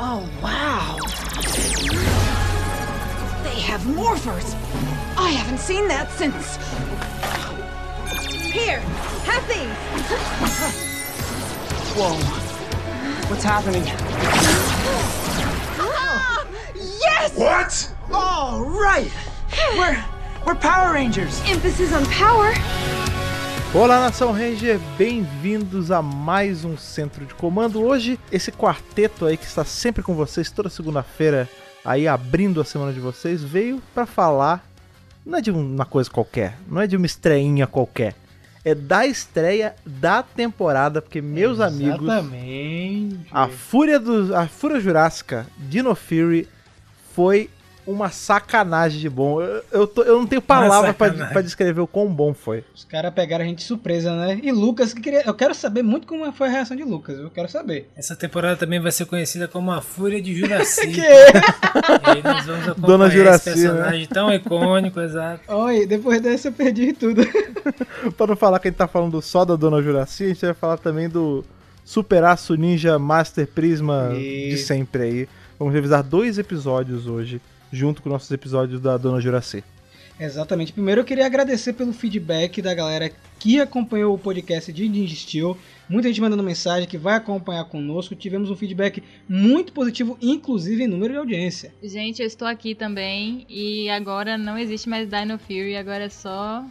Oh, wow. They have morphers. I haven't seen that since. Here, have these. Whoa. What's happening? Ah, yes! What? All right. We're we're Power Rangers. Emphasis on power. Olá, Nação Ranger, bem-vindos a mais um Centro de Comando. Hoje, esse quarteto aí que está sempre com vocês toda segunda-feira, aí abrindo a semana de vocês, veio para falar não é de uma coisa qualquer, não é de uma estreinha qualquer, é da estreia da temporada, porque meus amigos, Exatamente. a Fúria do a Fúria Jurássica, Dino Fury foi uma sacanagem de bom. Eu, eu, tô- eu não tenho palavra pra descrever o quão bom foi. Os caras pegaram a gente de surpresa, né? E Lucas, que queria. Eu quero saber muito como foi a reação de Lucas. Eu quero saber. Essa temporada também vai ser conhecida como a Fúria de Juraci. Que? E aí nós vamos acompanhar Dona Juraci, esse personagem tão icônico, exato. Oi, depois dessa eu perdi tudo. Pra não falar que a gente tá falando só da Dona Juraci, a gente vai falar também do Super Aço Ninja Master Prisma de Isso. sempre aí. Vamos revisar dois episódios hoje, junto com nossos episódios da Dona Juraci. Exatamente. Primeiro eu queria agradecer pelo feedback da galera que acompanhou o podcast de Ninja Steel. Muita gente mandando mensagem que vai acompanhar conosco. Tivemos um feedback muito positivo, inclusive em número de audiência. Gente, eu estou aqui também e agora não existe mais Dino Fury, agora é só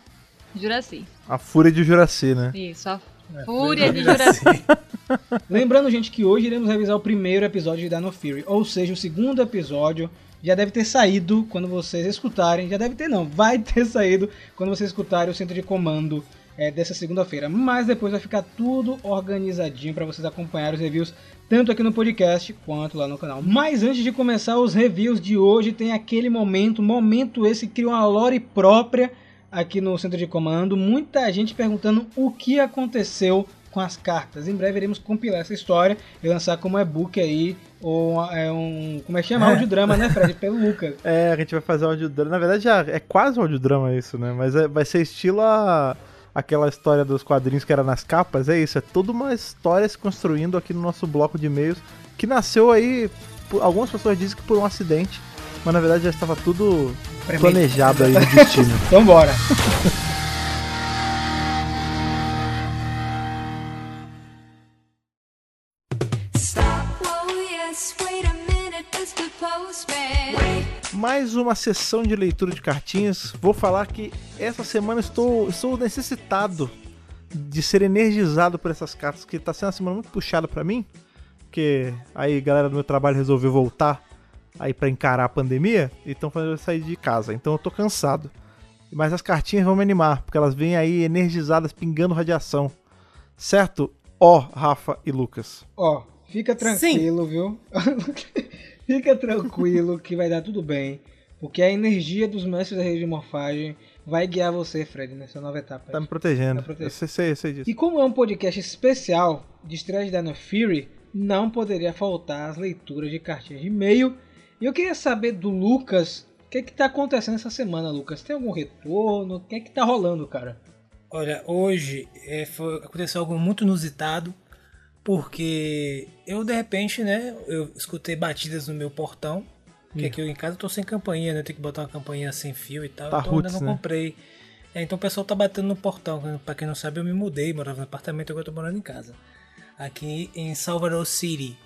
Juraci. A Fúria de Juraci, né? Isso, a Fúria de Juraci. Lembrando, gente, que hoje iremos revisar o primeiro episódio de Dino Fury, ou seja, o segundo episódio já deve ter saído quando vocês escutarem. Já deve ter, não, vai ter saído quando vocês escutarem o centro de comando é, dessa segunda-feira. Mas depois vai ficar tudo organizadinho para vocês acompanharem os reviews, tanto aqui no podcast quanto lá no canal. Mas antes de começar os reviews de hoje, tem aquele momento, momento esse que cria uma lore própria aqui no centro de comando. Muita gente perguntando o que aconteceu com as cartas. Em breve iremos compilar essa história e lançar como e-book aí, ou é um. Como é que chama? Audiodrama, né, Fred? Pelo Lucas. É, a gente vai fazer um audiodrama. Na verdade, já é quase um audiodrama isso, né? Mas é- vai ser estilo a- aquela história dos quadrinhos que era nas capas. É isso, é toda uma história se construindo aqui no nosso bloco de e-mails, que nasceu aí, por- algumas pessoas dizem que por um acidente, mas na verdade já estava tudo planejado aí no destino. Então bora. Mais uma sessão de leitura de cartinhas. Vou falar que essa semana estou, estou necessitado de ser energizado por essas cartas, que está sendo uma semana muito puxada para mim. Porque aí a galera do meu trabalho resolveu voltar aí para encarar a pandemia e estão fazendo eu sair de casa. Então eu tô cansado. Mas as cartinhas vão me animar, porque elas vêm aí energizadas, pingando radiação. Certo? Ó, Rafa e Lucas. Ó, fica tranquilo, viu? fica tranquilo que vai dar tudo bem. Porque a energia dos mestres da rede de morfagem vai guiar você, Fred, nessa nova etapa. Tá me protegendo. Tá protegendo. Eu sei, sei, sei disso. E como é um podcast especial de estreia de Dino Fury, não poderia faltar as leituras de cartinhas de e-mail. E eu queria saber do Lucas, o que é que tá acontecendo essa semana, Lucas? Tem algum retorno? O que é que tá rolando, cara? Olha, hoje é, foi- aconteceu algo muito inusitado, porque eu de repente, né, eu escutei batidas no meu portão, que aqui eu em casa eu tô sem campainha, né, tenho que botar uma campainha sem fio e tal, Tá então eu ainda não né? comprei. É, então o pessoal tá batendo no portão, pra quem não sabe eu me mudei, morava no apartamento, agora eu tô morando em casa. Aqui em Salvador City.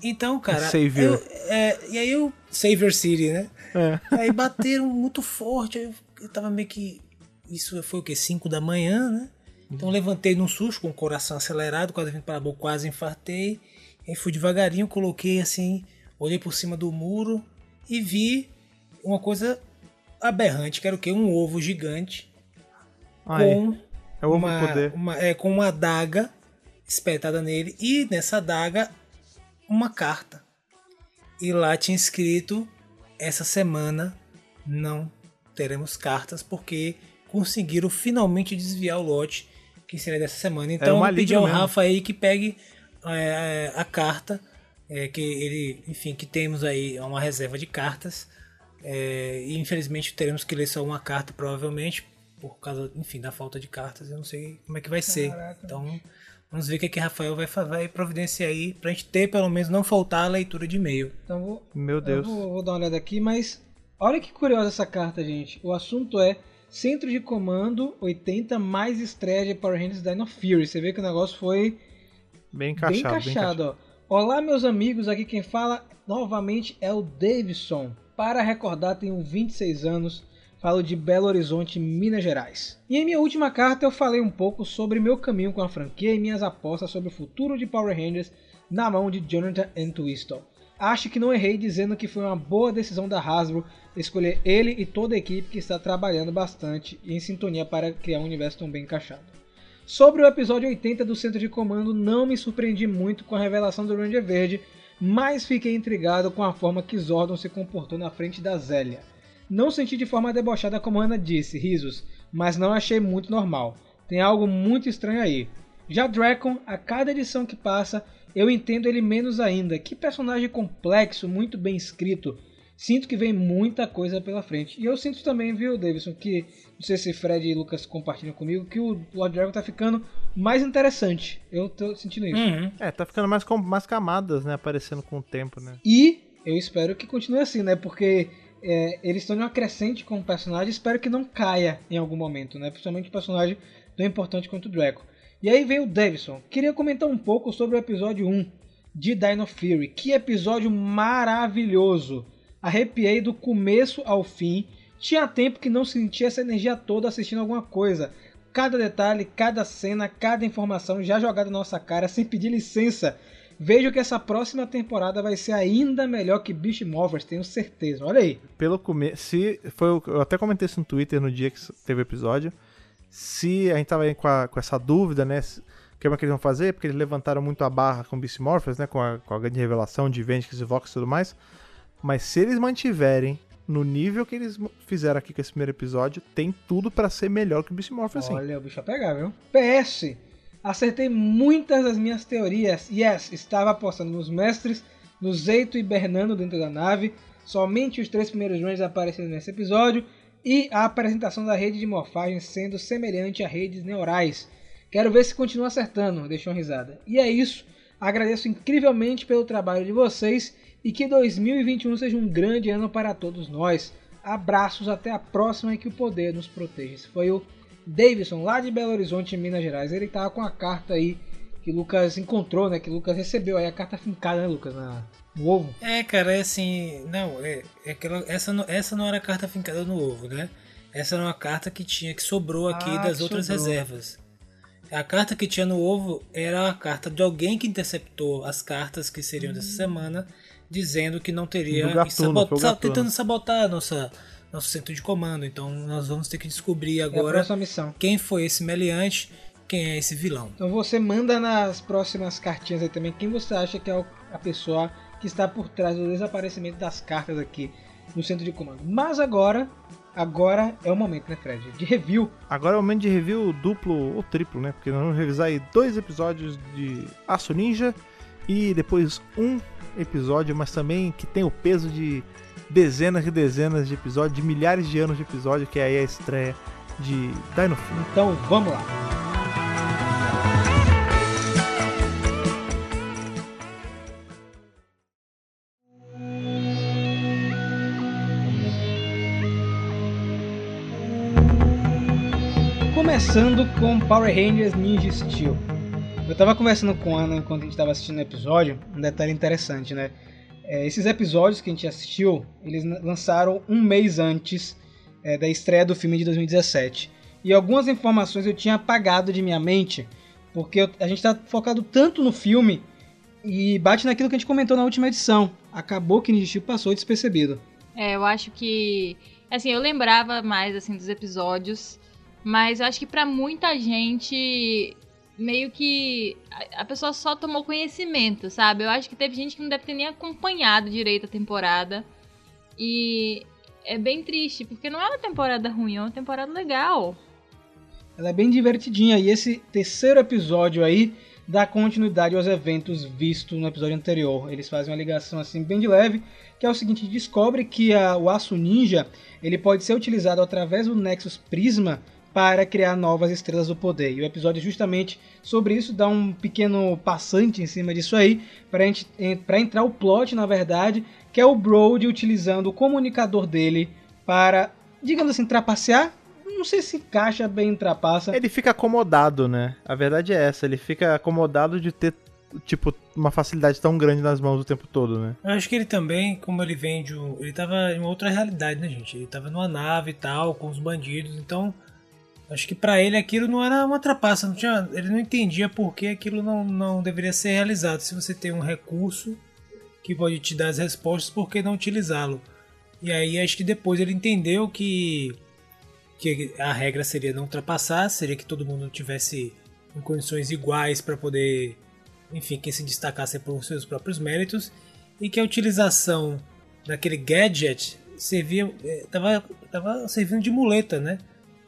Então, cara. Savior. eu- é, e aí eu. Savior City, né? É. Aí bateram muito forte. Eu, eu tava meio que. Isso foi o quê? 5 da manhã, né? Então levantei num susto, com o coração acelerado, quase vindo para a boca, quase infartei. Aí fui devagarinho, coloquei assim, olhei por cima do muro e vi uma coisa aberrante, que era o quê? Um ovo gigante Aí, com é o ovo uma, poder. uma- é, com uma adaga espetada nele e nessa adaga uma carta. E lá tinha escrito: essa semana não teremos cartas porque conseguiram finalmente desviar o lote que seria dessa semana. Então um eu pedi alívio ao mesmo. Rafa aí que pegue é, a carta é, que ele, enfim, que temos aí uma reserva de cartas. É, e infelizmente teremos que ler só uma carta, provavelmente, por causa, enfim, da falta de cartas. Eu não sei como é que vai ser. Caraca. Então, Vamos ver o que, que Rafael vai, vai providenciar aí pra gente ter, pelo menos, não faltar a leitura de e-mail. Então vou, Meu Deus. Eu vou, vou dar uma olhada aqui, mas olha que curiosa essa carta, gente. O assunto é Centro de Comando 80 mais estreia de Power Rangers Dino Fury. Você vê que o negócio foi Bem encaixado. bem encaixado. ó. Olá, meus amigos. Aqui quem fala novamente é o Davidson. Para recordar, tenho 26 anos. Falo de Belo Horizonte, Minas Gerais. E em minha última carta eu falei um pouco sobre meu caminho com a franquia e minhas apostas sobre o futuro de Power Rangers na mão de Jonathan Entwistle. Acho que não errei dizendo que foi uma boa decisão da Hasbro escolher ele e toda a equipe que está trabalhando bastante e em sintonia para criar um universo tão bem encaixado. Sobre o episódio 80 do Centro de Comando, não me surpreendi muito com a revelação do Ranger Verde, mas fiquei intrigado com a forma que Zordon se comportou na frente da Zélia. Não senti de forma debochada como Ana disse, risos, mas não achei muito normal. Tem algo muito estranho aí. Já Dracon, a cada edição que passa, eu entendo ele menos ainda. Que personagem complexo, muito bem escrito. Sinto que vem muita coisa pela frente. E eu sinto também, viu, Davidson, que não sei se Fred e Lucas compartilham comigo, que o Lord Dragon tá ficando mais interessante. Eu tô sentindo isso. Uhum. É, tá ficando mais, com, mais camadas, né? Aparecendo com o tempo, né? E eu espero que continue assim, né? Porque é, eles estão em uma crescente com o personagem. Espero que não caia em algum momento, né? Principalmente um personagem tão importante quanto o Draco. E aí vem o Davidson. Queria comentar um pouco sobre o episódio 1 de Dino Fury. Que episódio maravilhoso! Arrepiei do começo ao fim. Tinha tempo que não sentia essa energia toda assistindo alguma coisa. Cada detalhe, cada cena, cada informação já jogada na nossa cara sem pedir licença. Vejo que essa próxima temporada vai ser ainda melhor que Beast Morphers, tenho certeza. Olha aí. Pelo começo. Foi Eu até comentei isso no Twitter no dia que teve o episódio. Se a gente tava aí com, a- com essa dúvida, né? se- Como é que eles vão fazer? Porque eles levantaram muito a barra com Beast Morphers, né? Com a, com a grande revelação de Vengeance Vox e tudo mais. Mas se eles mantiverem no nível que eles fizeram aqui com esse primeiro episódio, tem tudo pra ser melhor que o Beast sim. Olha, o bicho vai pegar, viu? PS. Acertei muitas das minhas teorias. Yes, estava apostando nos mestres, no Zeito e Bernardo dentro da nave. Somente os três primeiros Rangers aparecendo nesse episódio. E a apresentação da rede de morfagem sendo semelhante a redes neurais. Quero ver se continua acertando, deixou uma risada. E é isso. Agradeço incrivelmente pelo trabalho de vocês e que 2021 seja um grande ano para todos nós. Abraços, até a próxima e que o poder nos proteja. Esse foi o Davidson, lá de Belo Horizonte, Minas Gerais. Ele tava com a carta aí que Lucas encontrou, né? Que Lucas recebeu aí a carta fincada, né, Lucas? Na, no ovo. É, cara, é assim. Não, é, é aquela, essa, não, essa não era a carta fincada no ovo, né? Essa era uma carta que tinha, que sobrou aqui Ah, das outras sobrou. reservas. A carta que tinha no ovo era a carta de alguém que interceptou as cartas que seriam Hum. dessa semana, dizendo que não teria. Gatuno, e sabot- foi o sa- Gatuno. tentando sabotar a nossa, nosso centro de comando. Então nós vamos ter que descobrir É a agora missão. quem foi esse meliante, quem é esse vilão. Então você manda nas próximas cartinhas aí também quem você acha que é a pessoa que está por trás do desaparecimento das cartas aqui no centro de comando. Mas agora, agora é o momento, né, Fred? De review. Agora é o momento de review duplo ou triplo, né? Porque nós vamos revisar aí dois episódios de Aço Ninja e depois um episódio, mas também que tem o peso de dezenas e dezenas de episódios, de milhares de anos de episódio, que é aí a estreia de Dino Fury. Então vamos lá. Começando com Power Rangers Ninja Steel. Eu tava conversando com a Ana enquanto a gente tava assistindo o episódio, um detalhe interessante, né? É, esses episódios que a gente assistiu, eles lançaram um mês antes é, da estreia do filme de 2017. E algumas informações eu tinha apagado de minha mente, porque a gente tá focado tanto no filme e bate naquilo que a gente comentou na última edição. Acabou que Ninja Steel passou despercebido. É, eu acho que. Assim, eu lembrava mais assim dos episódios, mas eu acho que pra muita gente meio que a- a pessoa só tomou conhecimento, sabe? Eu acho que teve gente que não deve ter nem acompanhado direito a temporada. E é bem triste, porque não é uma temporada ruim, é uma temporada legal. Ela é bem divertidinha e esse terceiro episódio aí dá continuidade aos eventos vistos no episódio anterior. Eles fazem uma ligação assim bem de leve, que é o seguinte, descobre que a- o aço ninja, ele pode ser utilizado através do Nexus Prisma para criar novas estrelas do poder. E o episódio é justamente sobre isso, dá um pequeno passante em cima disso aí, para entrar o plot, na verdade, que é o Brody utilizando o comunicador dele para, digamos assim, trapacear. Não sei se encaixa bem em trapaça. Ele fica acomodado, né? A verdade é essa, ele fica acomodado de ter, tipo, uma facilidade tão grande nas mãos o tempo todo, né? Eu acho que ele também, como ele vem de um. Ele tava em outra realidade, né, gente? Ele tava numa nave e tal, com os bandidos, então. Acho que pra ele aquilo não era uma trapaça, não tinha, ele não entendia por que aquilo não, não deveria ser realizado. Se você tem um recurso que pode te dar as respostas, por que não utilizá-lo? E aí acho que depois ele entendeu que, que a regra seria não ultrapassar, seria que todo mundo tivesse em condições iguais para poder, enfim, quem se destacasse por seus próprios méritos, e que a utilização daquele gadget servia, eh, tava, tava servindo de muleta, né?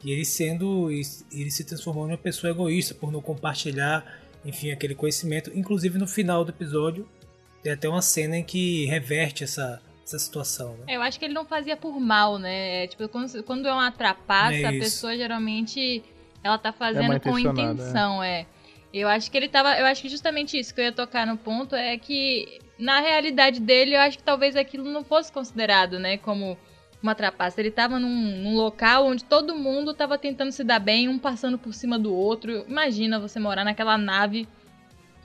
E ele sendo, ele se transformou em uma pessoa egoísta por não compartilhar, enfim, aquele conhecimento. Inclusive no final do episódio tem até uma cena em que reverte essa, essa situação. Né? Eu acho que ele não fazia por mal, né? É, tipo, quando, quando é uma trapaça, É a pessoa geralmente ela tá fazendo mal com intenção, é. Eu acho que ele tava. Eu acho que justamente isso que eu ia tocar no ponto é que, na realidade dele, eu acho que talvez aquilo não fosse considerado, né, como uma trapaça. Ele tava num, num local onde todo mundo tava tentando se dar bem, um passando por cima do outro. Imagina você morar naquela nave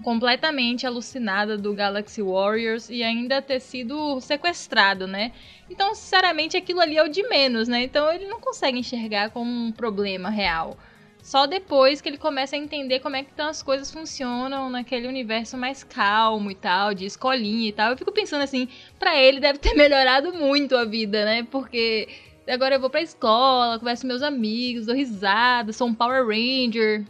completamente alucinada do Galaxy Warriors e ainda ter sido sequestrado, né? Então, sinceramente, aquilo ali é o de menos, né? Então ele não consegue enxergar como um problema real. Só depois que ele começa a entender como é que então as coisas funcionam naquele universo mais calmo e tal, de escolinha e tal. Eu fico pensando assim, pra ele deve ter melhorado muito a vida, né? Porque agora eu vou pra escola, converso com meus amigos, dou risada, sou um Power Ranger.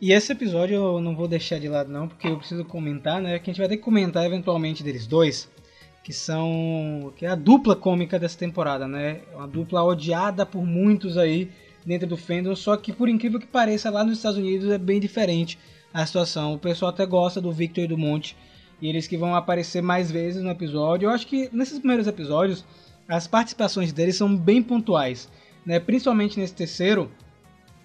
E esse episódio eu não vou deixar de lado não, porque eu preciso comentar, né? Que a gente vai ter que comentar eventualmente deles dois, que são que é a dupla cômica dessa temporada, né? Uma dupla odiada por muitos aí dentro do fandom, só que por incrível que pareça lá nos Estados Unidos é bem diferente a situação. O pessoal até gosta do Victor e do Monte, e eles que vão aparecer mais vezes no episódio. Eu acho que nesses primeiros episódios as participações deles são bem pontuais, né? Principalmente nesse terceiro,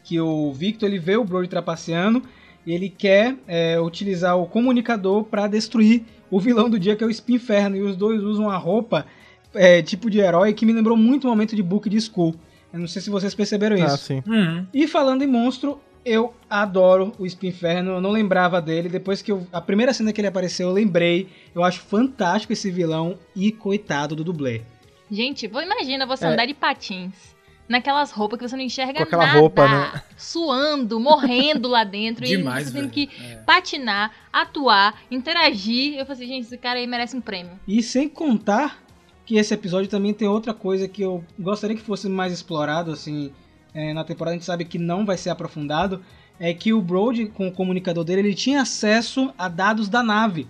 que o Victor ele vê o Brody trapaceando e ele quer é, utilizar o comunicador para destruir o vilão do dia que é o Spinferno e os dois usam a roupa é, tipo de herói que me lembrou muito o momento de Book de School. Eu não sei se vocês perceberam isso. Ah, sim. Uhum. E falando em monstro, eu adoro o Spinferno, eu não lembrava dele. Depois que eu, a primeira cena que ele apareceu, eu lembrei. Eu acho fantástico esse vilão e coitado do dublê. Gente, vou- imagina você É. andar de patins. Naquelas roupas que você não enxerga Com aquela nada. roupa, né? Suando, morrendo lá dentro. Demais, e você tendo velho. que É. patinar, atuar, interagir. Eu falei assim, gente, esse cara aí merece um prêmio. E sem contar que esse episódio também tem outra coisa que eu gostaria que fosse mais explorado, assim, é, na temporada. A gente sabe que não vai ser aprofundado. É que o Brody, com o comunicador dele, ele tinha acesso a dados da nave.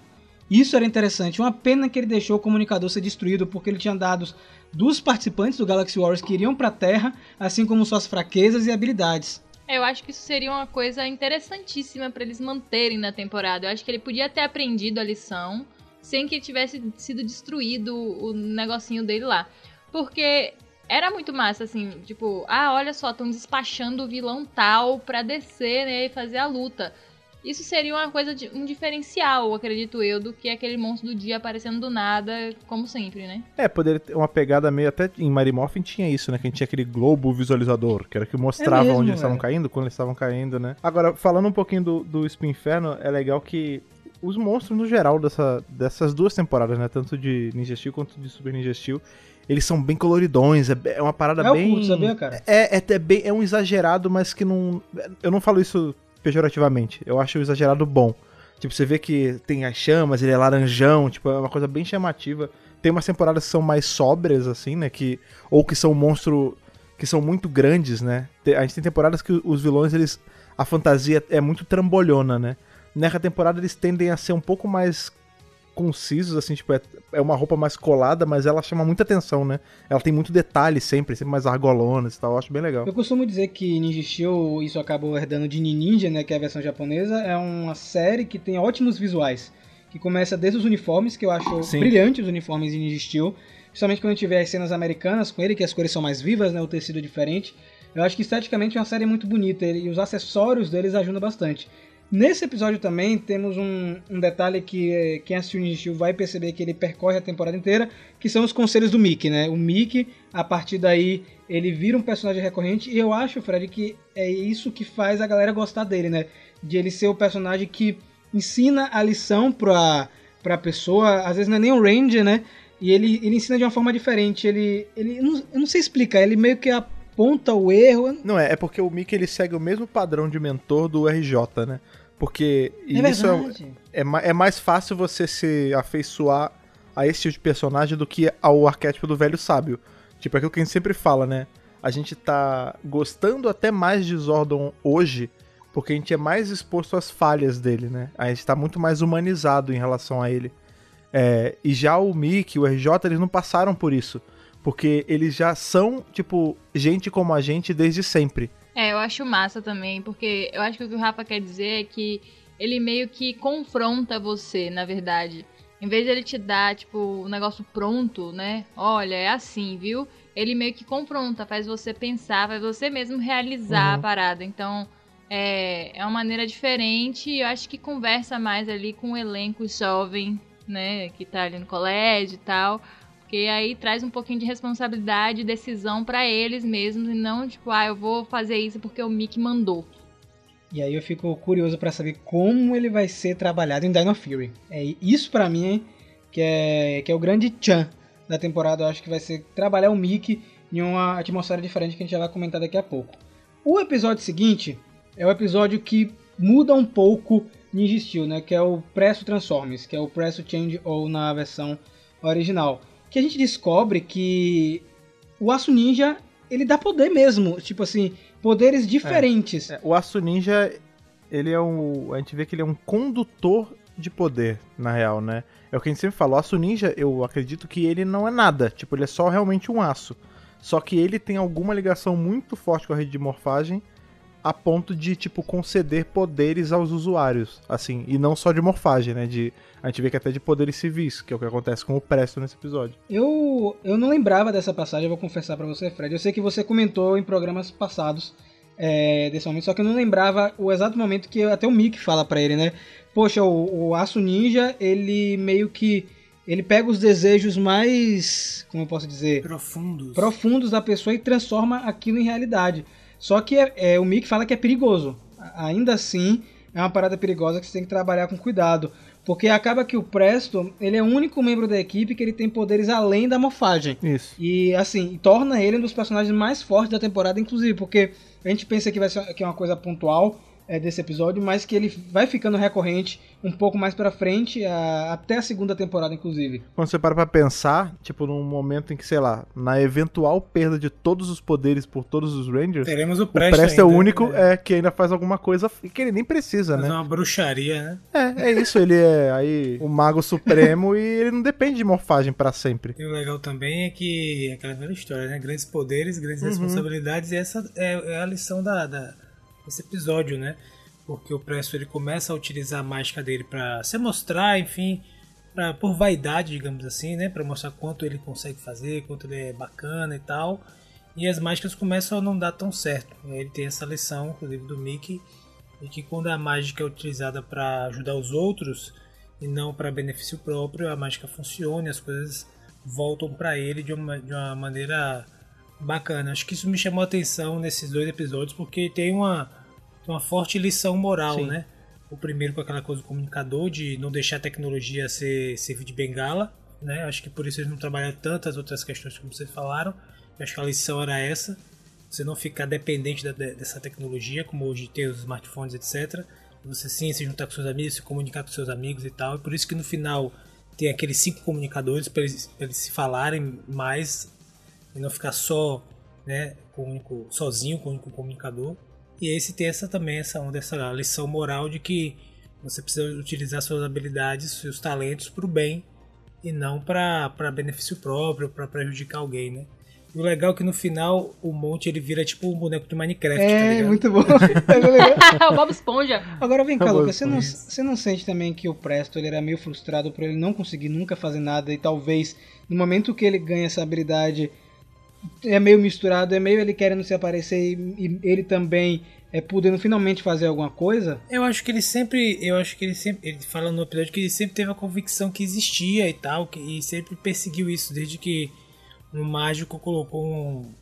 Isso era interessante. Uma pena que ele deixou o comunicador ser destruído, porque ele tinha dados dos participantes do Galaxy Wars que iriam para a Terra, assim como suas fraquezas e habilidades. Eu acho que isso seria uma coisa interessantíssima pra eles manterem na temporada. Eu acho que ele podia ter aprendido a lição sem que tivesse sido destruído o negocinho dele lá. Porque era muito massa, assim, tipo, ah, olha só, estão despachando o vilão tal pra descer, né, e fazer a luta. Isso seria uma coisa, de, um diferencial, acredito eu, do que aquele monstro do dia aparecendo do nada, como sempre, né? É, poderia ter uma pegada meio. Até em Mary Morphin tinha isso, né? Que a gente tinha aquele globo visualizador, que era que mostrava É mesmo, onde eles estavam velho. caindo, quando eles estavam caindo, né? Agora, falando um pouquinho do, do Spin Inferno, é legal que os monstros, no geral, dessa, dessas duas temporadas, né? Tanto de Ninja Steel quanto de Super Ninja Steel, eles são bem coloridões, é, é uma parada É bem. sabia, cara? É, é, é bem, é um exagerado, mas que não. Eu não falo isso pejorativamente. Eu acho o exagerado bom. Tipo, você vê que tem as chamas, ele é laranjão, tipo, é uma coisa bem chamativa. Tem umas temporadas que são mais sóbrias, assim, né? Que, ou que são monstros que são muito grandes, né? A gente tem temporadas que os vilões, eles. A fantasia é muito trambolhona, né? Nessa temporada eles tendem a ser um pouco mais concisos, assim, tipo, é, é uma roupa mais colada, mas ela chama muita atenção, né? Ela tem muito detalhe sempre, sempre mais argolonas e tal, eu acho bem legal. Eu costumo dizer que Ninja Steel, isso acabou herdando de Ninja, né, que é a versão japonesa, é uma série que tem ótimos visuais. Que começa desde os uniformes, que eu acho Sim. brilhantes os uniformes de Ninja Steel. Principalmente quando vê as cenas americanas com ele, que as cores são mais vivas, né, o tecido é diferente. Eu acho que esteticamente é uma série muito bonita e os acessórios deles ajudam bastante. Nesse episódio também temos um, um detalhe que eh, quem assistiu Ninja vai perceber que ele percorre a temporada inteira, que são os conselhos do Mickey, né? O Mickey, a partir daí, ele vira um personagem recorrente e eu acho, Fred, que é isso que faz a galera gostar dele, né? De ele ser o personagem que ensina a lição pra, pra pessoa, às vezes não é nem um Ranger, né? E ele, ele ensina de uma forma diferente, ele, ele não, eu não sei explicar, ele meio que aponta o erro, Não, é, é porque o Mickey ele segue o mesmo padrão de mentor do RJ, né? Porque é isso é, é, é mais fácil você se afeiçoar a esse tipo de personagem do que ao arquétipo do velho sábio. Tipo, aquilo que a gente sempre fala, né? A gente tá gostando até mais de Zordon hoje porque a gente é mais exposto às falhas dele, né? A gente tá muito mais humanizado em relação a ele. É, e já o Mickey, o RJ, eles não passaram por isso. Porque eles já são, tipo, gente como a gente desde sempre. É, eu acho massa também, porque eu acho que o que o Rafa quer dizer é que ele meio que confronta você, na verdade. Em vez de ele te dar, tipo, o negócio pronto, né? Olha, é assim, viu? Ele meio que confronta, faz você pensar, faz você mesmo realizar a Uhum. parada. Então, é, é uma maneira diferente e eu acho que conversa mais ali com o elenco jovem, né? Que tá ali no colégio e tal. Porque aí traz um pouquinho de responsabilidade e decisão pra eles mesmos e não tipo, ah, eu vou fazer isso porque o Mickey mandou. E aí eu fico curioso pra saber como ele vai ser trabalhado em Dino Fury. É isso pra mim que é que é o grande tchan da temporada. Eu acho que vai ser trabalhar o Mickey em uma atmosfera diferente que a gente já vai comentar daqui a pouco. O episódio seguinte é o episódio que muda um pouco Ninja Steel, né? Que é o Presto Transformers, que é o Presto Change ou na versão original. Que a gente descobre que o Aço Ninja ele dá poder mesmo, tipo assim, poderes diferentes. É, o Aço Ninja, ele é um. A gente vê que ele é um condutor de poder, na real, né? É o que a gente sempre fala. O Aço Ninja, eu acredito que ele não é nada. Tipo, ele é só realmente um aço. Só que ele tem alguma ligação muito forte com a rede de morfagem a ponto de, tipo, conceder poderes aos usuários, assim, e não só de morfagem, né, de, a gente vê que até de poderes civis, que é o que acontece com o Presto nesse episódio. Eu, eu não lembrava dessa passagem, eu vou confessar pra você, Fred. Eu sei que você comentou em programas passados é, desse momento, só que eu não lembrava o exato momento que até o Mick fala pra ele, né? Poxa, o, o Aço Ninja, ele meio que. Ele pega os desejos mais. Como eu posso dizer? Profundos. profundos da pessoa e transforma aquilo em realidade. Só que é, é, o Mick fala que é perigoso. Ainda assim, é uma parada perigosa que você tem que trabalhar com cuidado. Porque acaba que o Presto, ele é o único membro da equipe que ele tem poderes além da morfagem. Isso. E assim, torna ele um dos personagens mais fortes da temporada, inclusive, porque a gente pensa que vai ser que é uma coisa pontual é, desse episódio, mas que ele vai ficando recorrente um pouco mais pra frente, a- até a segunda temporada, inclusive. Quando você para pra pensar, tipo, num momento em que, sei lá, na eventual perda de todos os poderes por todos os Rangers, Teremos o o Presto Presto é o único né? é, que ainda faz alguma coisa e que ele nem precisa, Fazer né? uma bruxaria, né? É, é isso, ele é aí o mago supremo e ele não depende de morfagem pra sempre. E o legal também é que é aquela velha história, né? Grandes poderes, grandes Uhum. responsabilidades, e essa é, é a lição da, da- desse episódio, né? Porque o Presto ele começa a utilizar a mágica dele pra se mostrar, enfim, pra, por vaidade, digamos assim, né? Pra mostrar quanto ele consegue fazer, quanto ele é bacana e tal. E as mágicas começam a não dar tão certo. Ele tem essa lição, inclusive, do Mickey, e que quando a mágica é utilizada para ajudar os outros e não para benefício próprio, a mágica funciona e as coisas voltam para ele de uma, de uma maneira bacana. Acho que isso me chamou a atenção nesses dois episódios porque tem uma, uma forte lição moral, Sim. né? O primeiro com aquela coisa do comunicador de não deixar a tecnologia ser servir de bengala, né? Acho que por isso eles não trabalham tantas outras questões como vocês falaram. Eu acho que a lição era essa você não ficar dependente da- de- dessa tecnologia, como hoje tem os smartphones, etc. Você sim se juntar com seus amigos, se comunicar com seus amigos e tal. E por isso que no final tem aqueles cinco comunicadores para eles, pra eles se falarem mais e não ficar só, né, com único, sozinho com o único comunicador. E esse tem essa também essa onda, essa lição moral de que você precisa utilizar suas habilidades, seus talentos para o bem e não para benefício próprio, para prejudicar alguém, né? E o legal é que no final o monte ele vira tipo um boneco de Minecraft, tá É, ligado? muito bom. É o Bob Esponja. Agora vem cá, Lucas, você não, você não sente também que o Presto ele era meio frustrado por ele não conseguir nunca fazer nada e talvez no momento que ele ganha essa habilidade é meio misturado, é meio ele querendo se aparecer e, ele também é podendo finalmente fazer alguma coisa. Eu acho que ele sempre. Eu acho que ele sempre. Ele fala no episódio que ele sempre teve a convicção que existia e tal. Que, e sempre perseguiu isso, desde que o mágico colocou um-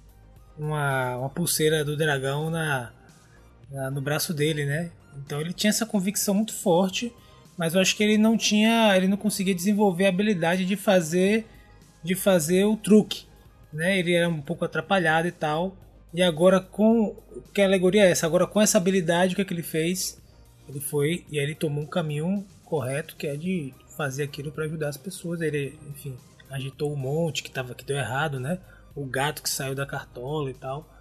uma, uma pulseira do dragão na, na- no braço dele, né? Então ele tinha essa convicção muito forte, mas eu acho que ele não tinha. Ele não conseguia desenvolver a habilidade de fazer. de fazer o truque. Né? Ele era um pouco atrapalhado e tal. E agora com. Que alegoria é essa? Agora com essa habilidade, o que, é que ele fez? Ele foi e aí ele tomou um caminho correto, que é de fazer aquilo para ajudar as pessoas. Ele, enfim, agitou o monte que, tava, que deu errado, né? O gato que saiu da cartola e tal.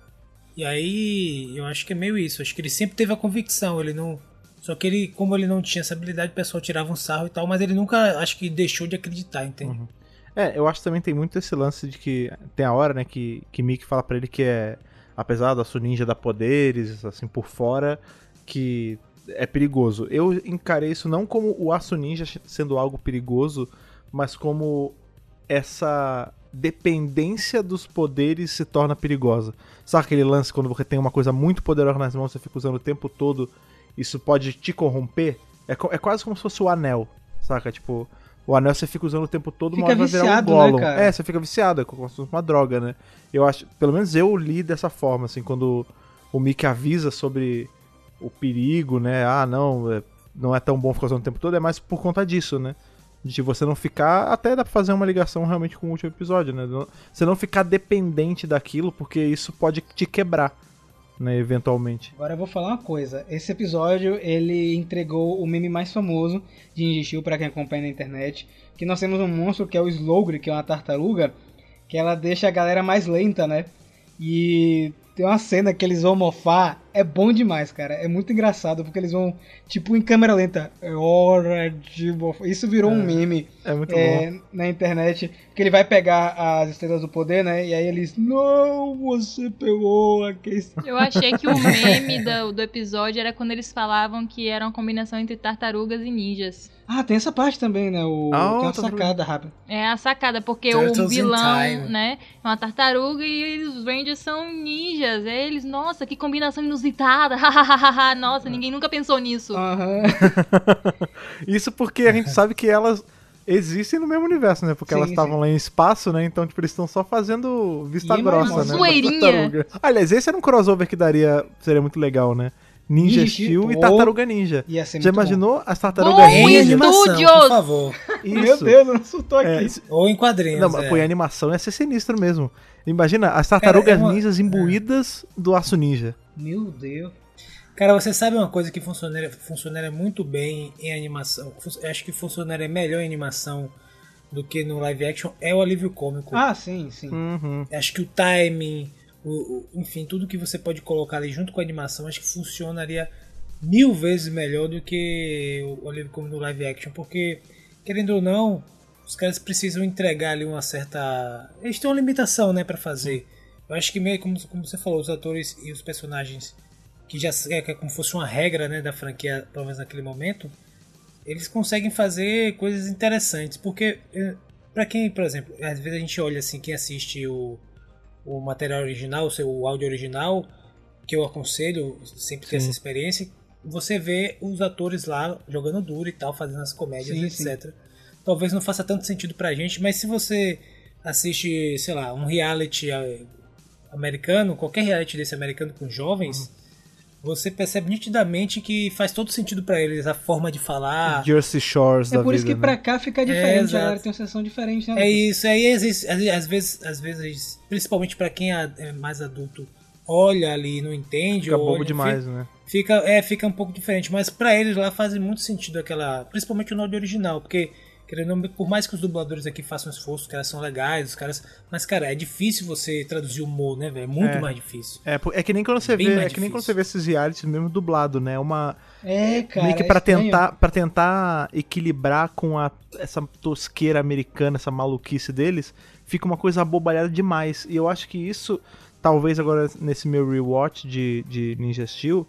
E aí eu acho que é meio isso. Acho que ele sempre teve a convicção. Ele não. Só que ele, como ele não tinha essa habilidade, o pessoal tirava um sarro e tal, mas ele nunca acho que deixou de acreditar, entende? É, eu acho que também tem muito esse lance de que tem a hora, né, que, que Mickey fala pra ele que é, apesar da sua ninja dar poderes, assim, por fora, que é perigoso. Eu encarei isso não como o Aço Ninja sendo algo perigoso, mas como essa dependência dos poderes se torna perigosa. Sabe aquele lance quando você tem uma coisa muito poderosa nas mãos, você fica usando o tempo todo, isso pode te corromper? É, é quase como se fosse o anel, saca? Tipo, o anel você fica usando o tempo todo, uma Fica hora vai virar um viciado, né, Gollum. É, você fica viciado, é como se fosse uma droga, né? Eu acho, pelo menos eu li dessa forma, assim, quando o Mickey avisa sobre o perigo, né? Ah, não, é- não é tão bom ficar usando o tempo todo, é mais por conta disso, né? De você não ficar. Até dá pra fazer uma ligação realmente com o último episódio, né? Você não ficar dependente daquilo, porque isso pode te quebrar, né? Eventualmente. Agora eu vou falar uma coisa. Esse episódio ele entregou o meme mais famoso de Injistil para quem acompanha na internet, que nós temos um monstro que é o Slowgre, que é uma tartaruga, que ela deixa a galera mais lenta, né? E tem uma cena que eles vão mofar, é bom demais, cara. É muito engraçado porque eles vão tipo em câmera lenta. É hora de. Isso virou um meme É muito é, bom. na internet, que ele vai pegar as estrelas do poder, né? E aí eles, não, você pegou a questão. Eu achei que o meme do, do episódio era quando eles falavam que era uma combinação entre tartarugas e ninjas. Ah, tem essa parte também, né? O, Ah, tem uma tá sacada rápida. É a sacada, porque Turtles o vilão, né, é uma tartaruga e os Rangers são ninjas. Eles, nossa, que combinação inusitada. hahaha, nossa, ninguém nunca pensou nisso. Aham. Isso porque a gente sabe que elas existem no mesmo universo, né? Porque Sim, elas estavam lá em espaço, né? Então, tipo, eles estão só fazendo vista E é grossa, uma né? zoeirinha. Tartaruga. Aliás, esse era um crossover que daria. Seria muito legal, né? Ninja Ninja Steel e. Tartaruga Ninja. Ia ser Já muito bom. imaginou as tartarugas Bom, Em ninja? animação, Estúdios! por favor. Isso. Meu Deus, não soltou aqui. É, Ou em quadrinhos. não, mas é. pô, em animação ia ser sinistro mesmo. Imagina as tartarugas é uma- ninjas imbuídas do aço ninja. Meu Deus. Cara, você sabe uma coisa que funcionaria, funcionaria muito bem em animação? Acho que funcionaria melhor em animação do que no live action é o alívio cômico. Ah, sim, sim. Uhum. Acho que o timing, o, o- enfim, tudo que você pode colocar ali junto com a animação, acho que funcionaria mil vezes melhor do que o alívio cômico no live action, porque querendo ou não, os caras precisam entregar ali uma certa, eles têm uma limitação, né, para fazer. Eu acho que meio como, como você falou, os atores e os personagens que já é, que é como fosse uma regra, né, da franquia, pelo menos naquele momento, eles conseguem fazer coisas interessantes, porque eh, pra quem, por exemplo, às vezes a gente olha assim, quem assiste o, o material original, o áudio original, que eu aconselho sempre ter Sim. essa experiência, você vê os atores lá jogando duro e tal, fazendo as comédias, Sim, sim. etc. Talvez não faça tanto sentido pra gente, mas se você assiste, sei lá, um reality americano, qualquer reality desse americano com jovens, você percebe nitidamente que faz todo sentido pra eles a forma de falar. Jersey Shores É da por isso vida, que né? pra cá fica diferente, exato. a galera tem uma sessão diferente, né? É isso, aí às vezes, às vezes, às vezes principalmente pra quem é é mais adulto, olha ali e não entende, Fica ou bobo olha, demais, fica, né? fica, é, fica um pouco diferente, mas pra eles lá faz muito sentido aquela, principalmente o áudio original, porque querendo por mais que os dubladores aqui façam esforço, os caras são legais, os caras, mas cara, é difícil você traduzir o humor, né, velho? É muito É. mais difícil. É, é que nem quando você Bem vê, é que nem quando você vê esses realities mesmo dublado, né? Uma É, cara. meio que é pra estranho. tentar para tentar equilibrar com a essa tosqueira americana, essa maluquice deles, fica uma coisa abobalhada demais. E eu acho que isso talvez agora nesse meu rewatch de, de Ninja Steel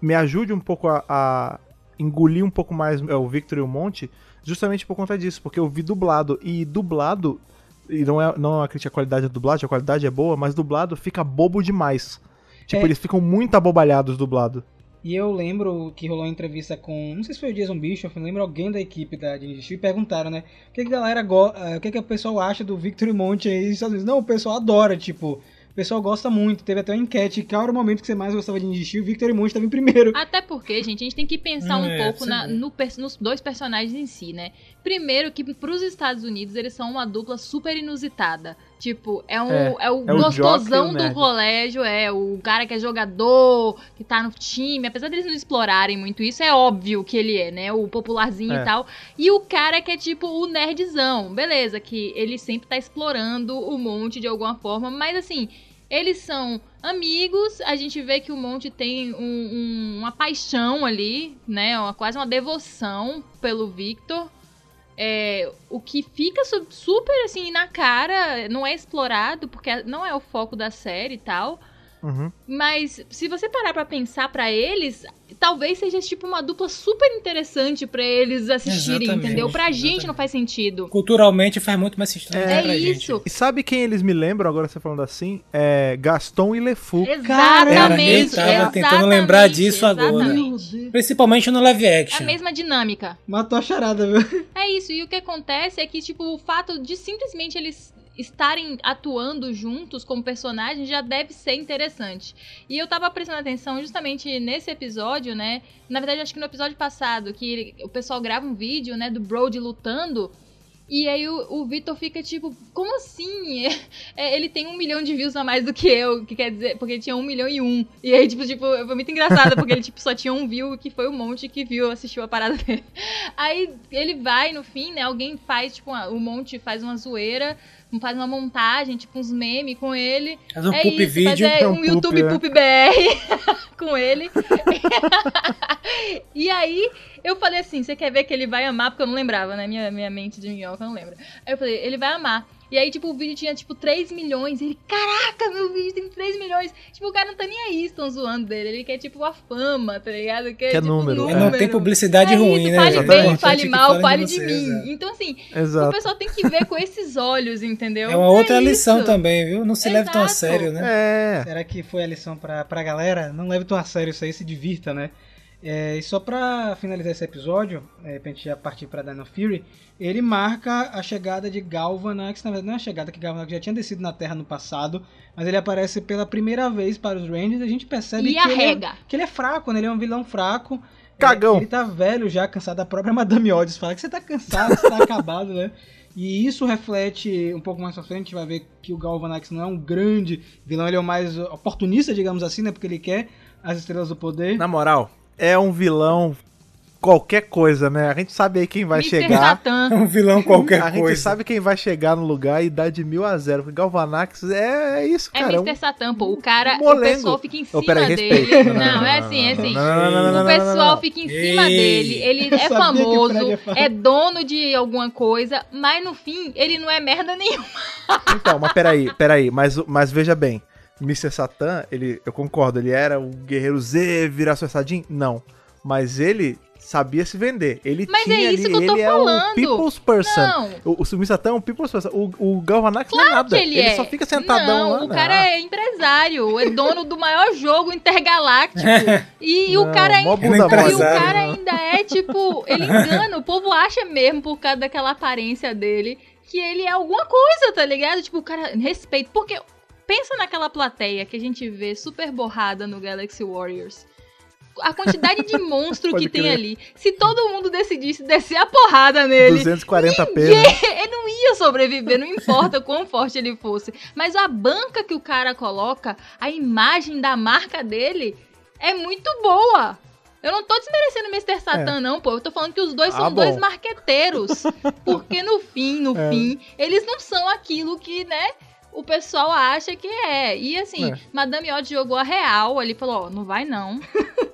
me ajude um pouco a, a engolir um pouco mais é, o Victor e o Monte, justamente por conta disso, porque eu vi dublado e dublado e não é, não é uma crítica à qualidade da dublagem, a qualidade é boa, mas dublado fica bobo demais. Tipo, É. eles ficam muito abobalhados dublado. E eu lembro que rolou uma entrevista com, não sei se foi o Jason Bischoff, não lembro alguém da equipe da Ninja e perguntaram, né? O que, que a galera eh, o que, que o pessoal acha do Victory Monte aí? Não, o pessoal adora, tipo, pessoal gosta muito. Teve até uma enquete, qual era o momento que você mais gostava de Steel? O Victory Monte estava em primeiro. Até porque, gente, a gente tem que pensar Hum, um é, pouco na- no nos dois personagens em si, né? Primeiro que pros Estados Unidos eles são uma dupla super inusitada. Tipo, é, um, É, é, o é gostosão o do colégio, é o cara que é jogador, que tá no time. Apesar deles não explorarem muito isso, é óbvio que ele é, né? O popularzinho É. e tal. E o cara que é tipo o nerdzão. Beleza, que ele sempre tá explorando o monte de alguma forma, mas assim, eles são amigos, a gente vê que o Monte tem um- um- uma paixão ali, né? Uma, quase uma devoção pelo Victor. É, o que fica su- super assim na cara, não é explorado, porque não é o foco da série e tal. Uhum. Mas se você parar pra pensar pra eles, talvez seja tipo uma dupla super interessante pra eles assistirem, Exatamente, entendeu? Pra gente exatamente. não faz sentido. Culturalmente faz muito mais sentido É, pra gente. isso. E sabe quem eles me lembram, agora você falando assim? É Gaston e LeFou. Exatamente. Cara, eu tava tentando lembrar disso agora. Principalmente no live É a action. mesma dinâmica. Matou a charada, viu? É isso, e o que acontece é que, tipo, o fato de simplesmente eles estarem atuando juntos como personagens já deve ser interessante. E eu tava prestando atenção justamente nesse episódio, né? Na verdade, acho que no episódio passado, que o pessoal grava um vídeo, né, do Brody lutando. E aí o, o Vitor fica tipo, como assim? É, ele tem um milhão de views a mais do que eu, que quer dizer, porque tinha um milhão e um. E aí, tipo, tipo, foi muito engraçado, porque ele tipo, só tinha um view, que foi o Monte que viu, assistiu a parada dele. Aí ele vai, no fim, né? Alguém faz, tipo, o Monte faz uma zoeira, faz uma montagem, tipo, uns memes com ele. Faz um é poop isso, vídeo. faz é, É um um poop, YouTube é. Poop BR com ele. e aí eu falei assim, você quer ver que ele vai amar? Porque eu não lembrava, né? Minha, minha mente de minhoca não lembra. Aí eu falei, ele vai amar. E aí, tipo, o vídeo tinha, tipo, 3 milhões. Ele, caraca, meu vídeo tem 3 milhões. Tipo, o cara não tá nem aí, estão zoando dele. Ele quer, tipo, a fama, tá ligado? Quer, Quer tipo, número, É, não tem publicidade é ruim, isso, né? Fale Exatamente. bem, fale que mal, fale de vocês, mim. é. Então, assim, o Exato. pessoal tem que ver com esses olhos, entendeu? É uma outra É lição isso. também, viu? Não se leve tão a Exato. sério, né? É. Será que foi a lição pra, pra galera? Não leve tão a sério isso aí, se divirta, né? É, e só pra finalizar esse episódio, é, pra gente já partir pra Dino Fury, ele marca a chegada de Galvanax, na verdade não é a chegada, que Galvanax já tinha descido na Terra no passado, mas ele aparece pela primeira vez para os Rangers e a gente percebe que ele, é, que ele é fraco, né? Ele é um vilão fraco. Cagão. É, ele tá velho já, cansado. A própria Madame Odds fala que você tá cansado, você tá acabado, né? E isso reflete um pouco mais pra frente, a gente vai ver que o Galvanax não é um grande vilão, ele é o mais oportunista, digamos assim, né? Porque ele quer as estrelas do poder. Na moral, é um vilão qualquer coisa, né? A gente sabe aí quem vai Mr. chegar. Satan. É um vilão qualquer A gente coisa. sabe quem vai chegar no lugar e dar de mil a zero. Porque Galvanax é, é isso, É cara. Mr. Satan, pô. O cara, o pessoal fica em cima peraí, dele. respeita. Não, é assim, é assim. Não, não, não, não, não, O não, pessoal não, não. fica em cima Ei. dele, ele é famoso, é dono de alguma coisa, mas no fim ele não é merda nenhuma. Então, mas peraí, peraí. Mas, mas veja bem. Mr. Satan, ele, eu concordo, ele era o guerreiro Z, virar Saiyajin? Não. Mas ele sabia se vender. Ele Mas tinha é isso ali, que eu tô ele é falando. o people's person. Não. O, o Mr. Satan é um people's person. O, o Galvanax não é Claro nada. que ele, é. só fica sentadão não, lá. o cara é empresário, é dono do maior jogo intergaláctico. E, o Não, cara mó ainda, bunda e o cara ainda é tipo, ele engana, o povo acha mesmo por causa daquela aparência dele que ele é alguma coisa, tá ligado? Tipo, o cara respeita, porque pensa naquela plateia que a gente vê super borrada no Galaxy Warriors. A quantidade de monstro que tem crer. ali. Se todo mundo decidisse descer a porrada nele, 240p, né? ele não ia sobreviver, não importa quão forte ele fosse. Mas a banca que o cara coloca, a imagem da marca dele, é muito boa. Eu não tô desmerecendo o Mr. Satan, não, pô. Eu tô falando que os dois Ah, são bom. dois marqueteiros. Porque no fim, no É. fim, eles não são aquilo que, né? O pessoal acha que é. E assim, É. Madame Odd jogou a real ali, falou: Ó, não vai não.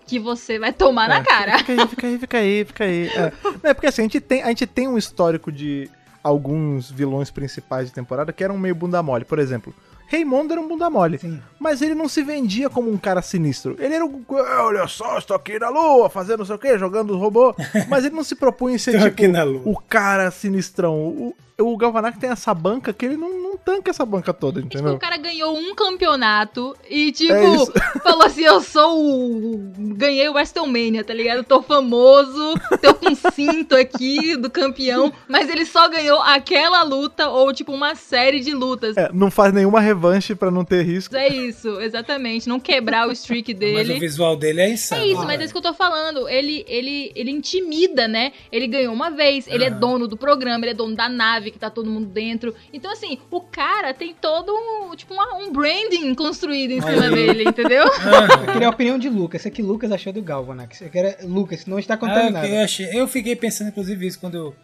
que você vai tomar É, na cara. Fica aí, fica aí, fica aí, fica aí. É, Não, é porque assim, a gente, tem, a gente tem um histórico de alguns vilões principais de temporada que eram meio bunda mole. Por exemplo, Raimundo era um bunda mole. Sim. Mas ele não se vendia como um cara sinistro. Ele era um. "Ah, Olha só, estou aqui na lua, fazendo não sei o quê, jogando os robôs. Mas ele não se propunha em ser tipo aqui na lua. o cara sinistrão. O, o Galvanac tem essa banca que ele não, não tanca essa banca toda, Tipo, entendeu? o cara ganhou um campeonato e, tipo, É falou assim: Eu sou o. Ganhei o WrestleMania, tá ligado? Tô famoso, tô com cinto aqui do campeão, mas ele só ganhou aquela luta ou, tipo, uma série de lutas. É, não faz nenhuma revanche pra não ter risco. É isso, exatamente. Não quebrar o streak Mas dele. o visual dele é insano. É isso, né, mas é isso que eu tô falando. Ele, ele, ele intimida, né? Ele ganhou uma vez, ele é Aham. dono do programa, ele é dono da nave que tá todo mundo dentro. Então, assim, o cara tem todo um, tipo, uma- um branding construído em cima dele, entendeu? Aham. Eu queria a opinião de Lucas. O que que Lucas achou do Galvanax? Eu quero... Lucas, não está Ah, contaminado. eu, achei, eu fiquei pensando, inclusive, isso quando eu.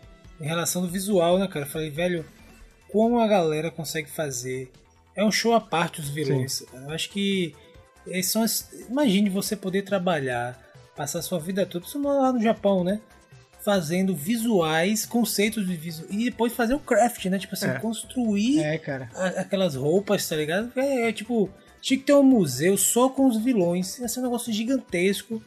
Em relação do visual, né, cara? Eu falei, velho, como a galera consegue fazer. É um show à parte os vilões. Eu acho que. Eles são. Imagine você poder trabalhar, passar sua vida toda, principalmente lá no Japão, né? Fazendo visuais, conceitos de visual. E depois fazer o craft, né? Tipo assim, É. construir É, a- aquelas roupas, tá ligado? É, é, tipo, tinha que ter um museu só com os vilões. Ia ser um negócio gigantesco.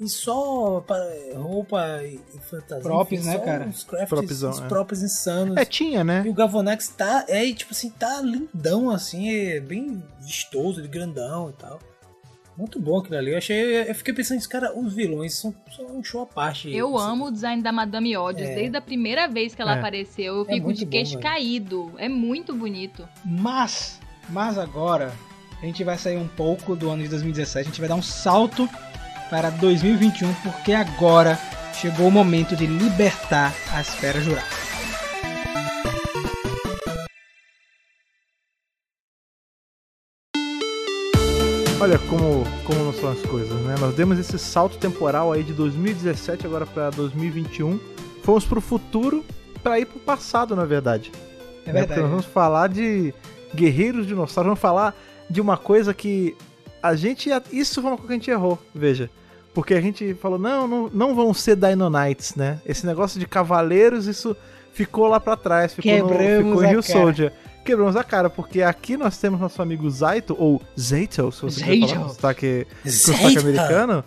E só pa- roupa e e fantasia. Props, enfim, né, cara? Uns crafts, Propzão, uns é. props insanos. É, tinha, E né? o Gavonax tá, é, tipo assim, tá lindão, assim, é bem vistoso, ele grandão e tal. Muito bom aquilo ali. Eu achei, eu fiquei pensando cara, os vilões são, são um show à parte. Eu assim. amo o design da Madame Odious. É. Desde a primeira vez que ela É. apareceu, eu É fico muito de bom, queixo velho. caído. É muito bonito. Mas, mas agora, a gente vai sair um pouco do ano de 2017. A gente vai dar um salto para 2021, porque agora chegou o momento de libertar a esfera jurássica. Olha como, como não são as coisas, né? Nós demos esse salto temporal aí de 2017 agora pra 2021. Fomos pro futuro pra ir pro passado, na verdade. É né? Porque verdade. nós vamos falar de guerreiros dinossauros, vamos falar de uma coisa que a gente. Isso foi uma coisa que a gente errou, veja. Porque a gente falou, não, não, não vão ser Dino Knights, né? Esse negócio de cavaleiros, isso ficou lá pra trás, ficou, no, Quebramos ficou a em Rio. Soldier. Quebramos a cara, porque aqui nós temos nosso amigo Zaito, ou Zato, se você quiser falar com sotaque, com Zaito. sotaque americano.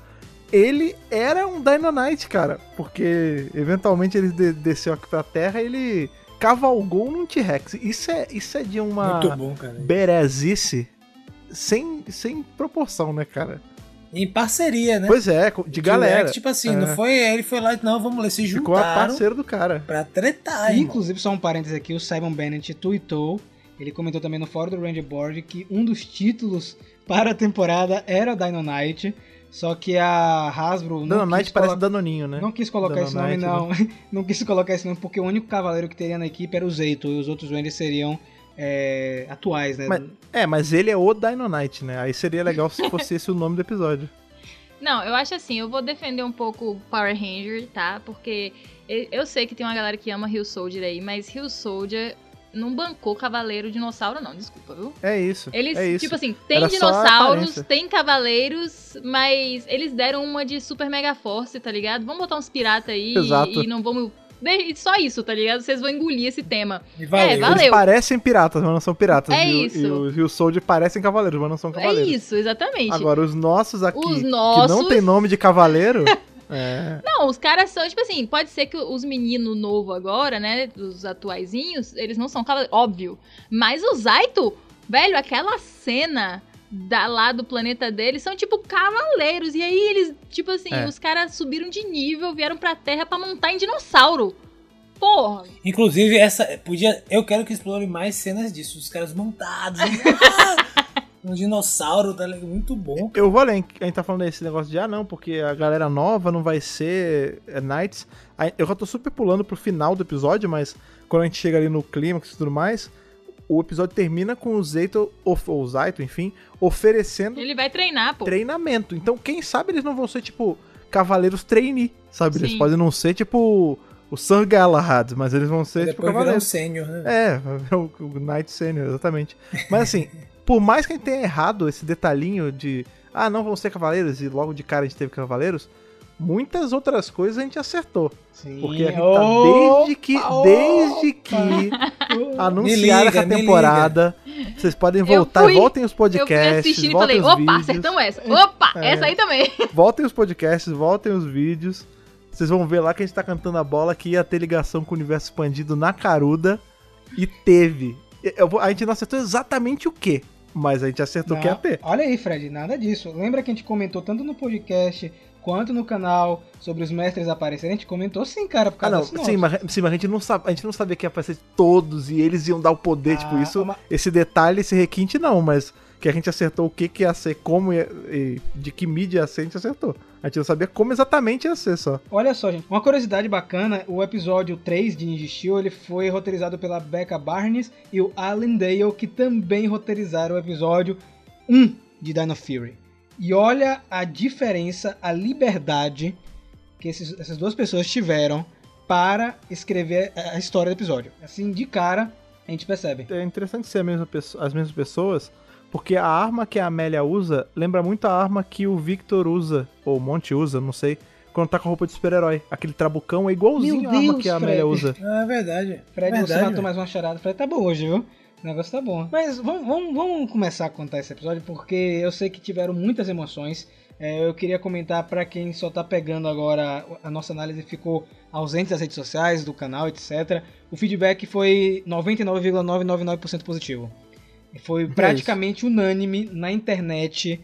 Ele era um Dino Knight, cara. Porque eventualmente ele de- desceu aqui pra terra e ele cavalgou num T-Rex. Isso é, isso é de uma Muito bom, cara. berezice sem, sem proporção, né, cara? Em parceria, né? Pois é, de galera. T-Rex, Tipo assim, É. não foi ele foi lá e não, vamos lá, se Ficou a juntaram parceiro do cara. pra tretar, irmão. Inclusive, só um parênteses aqui, o Simon Bennett tweetou, ele comentou também no fórum do Ranger Board que um dos títulos para a temporada era Dino Knight, só que a Hasbro não Dano Knight quis parece colo- Danoninho, né? Não quis colocar Dano esse nome, Knight, não. Não quis colocar esse nome porque o único cavaleiro que teria na equipe era o Zeito e os outros Rangers seriam é, atuais, né? Mas- É, mas ele é o Dino Knight, né? Aí seria legal se fosse esse o nome do episódio. Não, eu acho assim, eu vou defender um pouco o Power Ranger, tá? Porque eu sei que tem uma galera que ama Rio Soldier aí, mas Rio Soldier não bancou Cavaleiro Dinossauro, não, desculpa, viu? É isso. Eles, é isso. tipo assim, tem Era dinossauros, tem cavaleiros, mas eles deram uma de Super Mega Force, tá ligado? Vamos botar uns piratas aí Exato. e não vamos. Só isso, tá ligado? Vocês vão engolir esse tema. E valeu. É, valeu. Eles parecem piratas, mas não são piratas. É e, o- isso. E os Rio Soldier parecem cavaleiros, mas não são É cavaleiros. isso, exatamente. Agora, os nossos aqui, Os que não nossos- tem nome de cavaleiro, é... Não, os caras são, tipo assim, pode ser que os meninos novos agora, né, os atuaizinhos, eles não são cavaleiros, óbvio. Mas o Zaito, velho, aquela cena da, lá do planeta deles são tipo cavaleiros. E aí eles, tipo assim, É. os caras subiram de nível, vieram pra Terra pra montar em dinossauro. Porra! Inclusive, essa. Podia. Eu quero que explore mais cenas disso. Os caras montados. um dinossauro, tá ligado? Muito bom. Eu vou além, a gente tá falando desse negócio de, ah não, porque a galera nova não vai ser é, Knights. Eu já tô super pulando pro final do episódio, mas quando a gente chega ali no clímax e tudo mais, o episódio termina com o Zeito, of- ou o Zaito, enfim, oferecendo Ele vai treinar, pô. treinamento. Então, quem sabe eles não vão ser, tipo, cavaleiros trainee, sabe? Eles Sim. podem não ser, tipo, o Sir Galahad, mas eles vão ser, tipo, Depois virar um cavaleiros. sênior, né? É, o, o Knight Senior, exatamente. Mas assim, por mais que a gente tenha errado esse detalhinho de ah, não vão ser cavaleiros e logo de cara a gente teve cavaleiros, muitas outras coisas a gente acertou. Sim. Porque a gente tá desde que, opa. desde que anunciaram liga, essa temporada, Vocês podem Eu voltar, fui- voltem os Eu podcasts, fui assistindo e voltem falei, os opa, vídeos, acertamos essa. Opa, É. essa aí também. voltem os podcasts, voltem os vídeos. Vocês vão ver lá que a gente tá cantando a bola que ia ter ligação com o universo expandido na caruda. E teve. Eu vou- a gente não acertou exatamente o que, mas a gente acertou o que ia ter. Olha aí, Fred, nada disso. Lembra que a gente comentou tanto no podcast quanto no canal sobre os mestres aparecerem? A gente comentou sim, cara, por Ah, causa não, desse sim mas, sim, mas a gente não sabe, a gente não sabia que ia aparecer todos e eles iam dar o poder, Ah, tipo, isso, uma- esse detalhe, esse requinte não, mas que a gente acertou o que que ia ser, como ia, e de que mídia ia ser, a gente acertou. A gente não sabia como exatamente ia ser só. Olha só, gente, uma curiosidade bacana, o episódio 3 de Ninja Steel, ele foi roteirizado pela Becca Barnes e o Alan Dale, que também roteirizaram o episódio 1 de Dino Fury. E olha a diferença, a liberdade que esses- essas duas pessoas tiveram para escrever a história do episódio. Assim, de cara, a gente percebe. É interessante ser a mesma pesso- as mesmas pessoas, porque a arma que a Amélia usa lembra muito a arma que o Victor usa, ou o Monte usa, não sei, quando tá com a roupa de super-herói. Aquele trabucão é igualzinho Meu a arma Deus, que a Amélia Fred. usa. Ah, é verdade. Fred, verdade, você matou mais uma charada. Fred, tá bom hoje, viu? O negócio tá bom. Mas vamos, vamos, vamos começar a contar esse episódio, porque eu sei que tiveram muitas emoções. É, eu queria comentar pra quem só tá pegando agora a nossa análise ficou ausente das redes sociais, do canal, etc. O feedback foi 99,999% positivo. Foi praticamente unânime na internet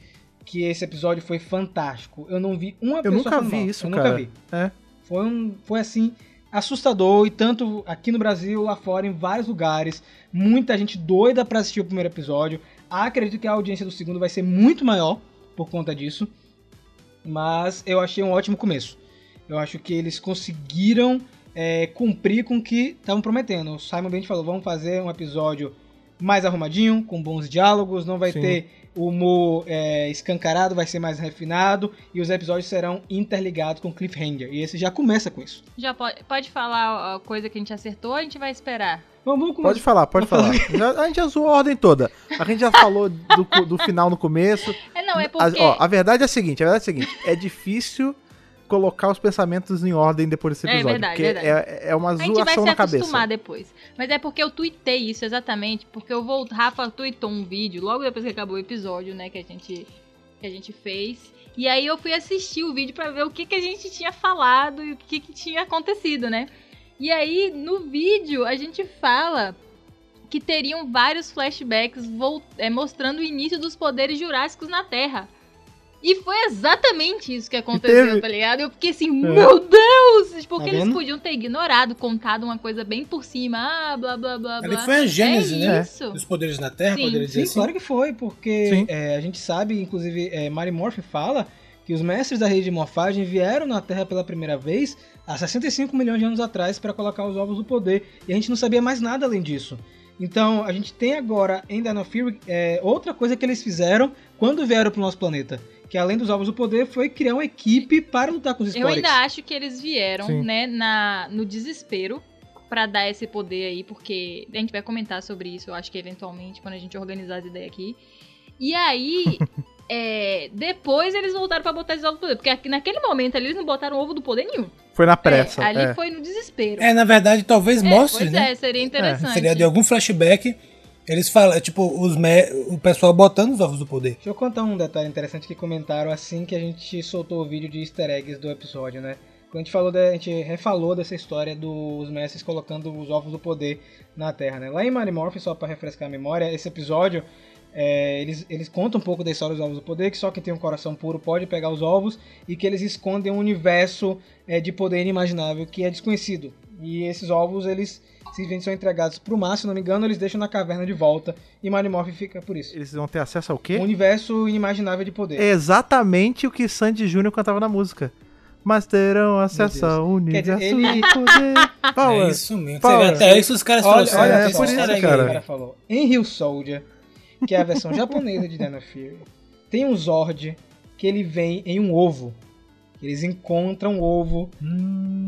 que esse episódio foi fantástico. Eu não vi uma Eu pessoa nunca falando vi mal. isso, eu cara. nunca vi. É. Foi, um, foi assim, assustador, e tanto aqui no Brasil, lá fora, em vários lugares. Muita gente doida pra assistir o primeiro episódio. Acredito que a audiência do segundo vai ser muito maior por conta disso. Mas eu achei um ótimo começo. Eu acho que eles conseguiram é, cumprir com o que estavam prometendo. O Simon Bent falou: vamos fazer um episódio mais arrumadinho, com bons diálogos, não vai Sim. ter o humor é, escancarado, vai ser mais refinado, e os episódios serão interligados com cliffhanger. E esse já começa com isso. Já pode, pode falar a coisa que a gente acertou ou a gente vai esperar? Vamos, vamos começar. Pode falar, pode falar. Já- a gente já zoou a ordem toda. A gente já falou do, do final no começo. É, não, é A, porque... ó, a verdade é a seguinte, a verdade é a seguinte, é difícil colocar os pensamentos em ordem depois desse É episódio, verdade, porque verdade. é, é uma A gente vai zoação se na cabeça. acostumar depois. Mas é porque eu tuitei isso exatamente, porque eu vou. Rafa tuitou um vídeo logo depois que acabou o episódio, né, que a gente que a gente fez. E aí eu fui assistir o vídeo pra ver o que que a gente tinha falado e o que que tinha acontecido, né? E aí no vídeo a gente fala que teriam vários flashbacks é, mostrando o início dos poderes jurássicos na Terra. E foi exatamente isso que aconteceu, teve. tá ligado? Eu fiquei assim, meu Deus! Porque Tá eles podiam ter ignorado, contado uma coisa bem por cima. Ah, blá, blá, blá, Ali blá. foi a gênese, é né? Isso. Dos poderes na Terra, Sim, poderia dizer Sim, assim. claro que foi, porque é, a gente sabe, inclusive, é, Mary Morphy fala que os mestres da rede de morfagem vieram na Terra pela primeira vez há 65 milhões de anos atrás para colocar os ovos do poder, e a gente não sabia mais nada além disso. Então, a gente tem agora em Dino Fury é, outra coisa que eles fizeram quando vieram pro nosso planeta, que além dos ovos do poder foi criar uma equipe para lutar com os Eu Sporix. ainda acho que eles vieram, Sim. né, na, no desespero pra dar esse poder aí, porque a gente vai comentar sobre isso, eu acho que eventualmente, quando a gente organizar as ideias aqui. E aí, é, depois eles voltaram pra botar esses ovos do poder, porque aqui- naquele momento ali eles não botaram ovo do poder nenhum. Foi na pressa. É, ali é. foi no desespero. É, na verdade, talvez É, mostre, pois né? é, seria interessante. Seria de algum flashback. Eles falam, tipo, os me- o pessoal botando os ovos do poder. Deixa eu contar um detalhe interessante que comentaram assim que a gente soltou o vídeo de easter eggs do episódio, né? Quando a gente falou, da- a gente refalou dessa história dos mestres colocando os ovos do poder na Terra, né? Lá em Mary Morphin, só pra refrescar a memória, esse episódio, é, eles, eles contam um pouco da história dos ovos do poder, que só quem tem um coração puro pode pegar os ovos, e que eles escondem um universo é, de poder inimaginável que é desconhecido. E esses ovos, eles simplesmente são entregados pro mar, se não me engano, eles deixam na caverna de volta, e Mary Morphin fica por isso. Eles vão ter acesso ao quê? Um universo inimaginável de poder. É exatamente o que Sandy Júnior cantava na música. Mas terão acesso ao universo Quer dizer, ele- do poder. Power. É isso mesmo. Power. Até isso os caras Olha, trouxeram. olha é, esse por easter isso, egg cara. O cara falou. Em Rio Soldier, que é a versão japonesa de Dino Fury, tem um Zord que ele vem em um ovo. Eles encontram o ovo.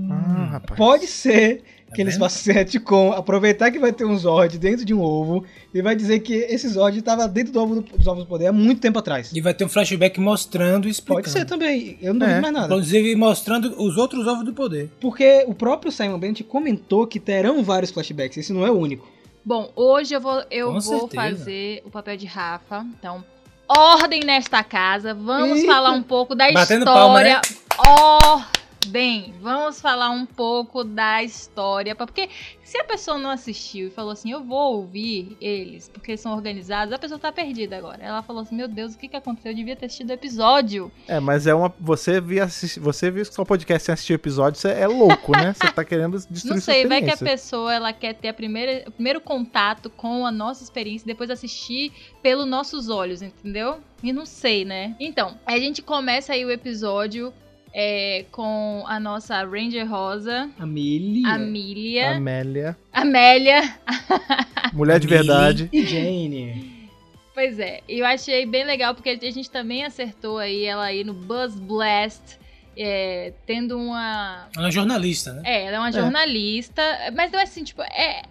Ah, rapaz. Pode ser que eles vendo? façam esse retcon, aproveitar que vai ter um Zord dentro de um ovo e vai dizer que esse Zord estava dentro do ovo do- dos ovos do poder há muito tempo atrás. E vai ter um flashback mostrando e explicando. Pode ser também, eu não duvido É. mais nada. Inclusive mostrando os outros ovos do poder. Porque o próprio Simon Bennett comentou que terão vários flashbacks, esse não é o único. Bom, hoje eu vou, eu Com vou certeza. fazer o papel de Rafa. Então, ordem nesta casa. Vamos Eita. falar um pouco da Batendo história. palma, né? Ordem! Vamos falar um pouco da história. Porque se a pessoa não assistiu e falou assim, eu vou ouvir eles, porque eles são organizados, a pessoa tá perdida agora. Ela falou assim, meu Deus, o que que aconteceu? Eu devia ter assistido o episódio. É, mas é uma. Você viu assistir, você viu só podcast sem assistir episódio, você é louco, né? Você tá querendo destruir Não sei, vai que a pessoa ela quer ter a primeira, o primeiro contato com a nossa experiência e depois assistir pelos nossos olhos, entendeu? E não sei, né? Então, a gente começa aí o episódio é, com a nossa Ranger Rosa, Amelia Amília, Amélia. Amélia. Mulher de verdade. e Jane. Pois é, e eu achei bem legal porque a gente também acertou aí ela aí no Buzz Blast, é, tendo uma Ela é jornalista, né? É, ela é uma jornalista, mas não é assim, tipo, é.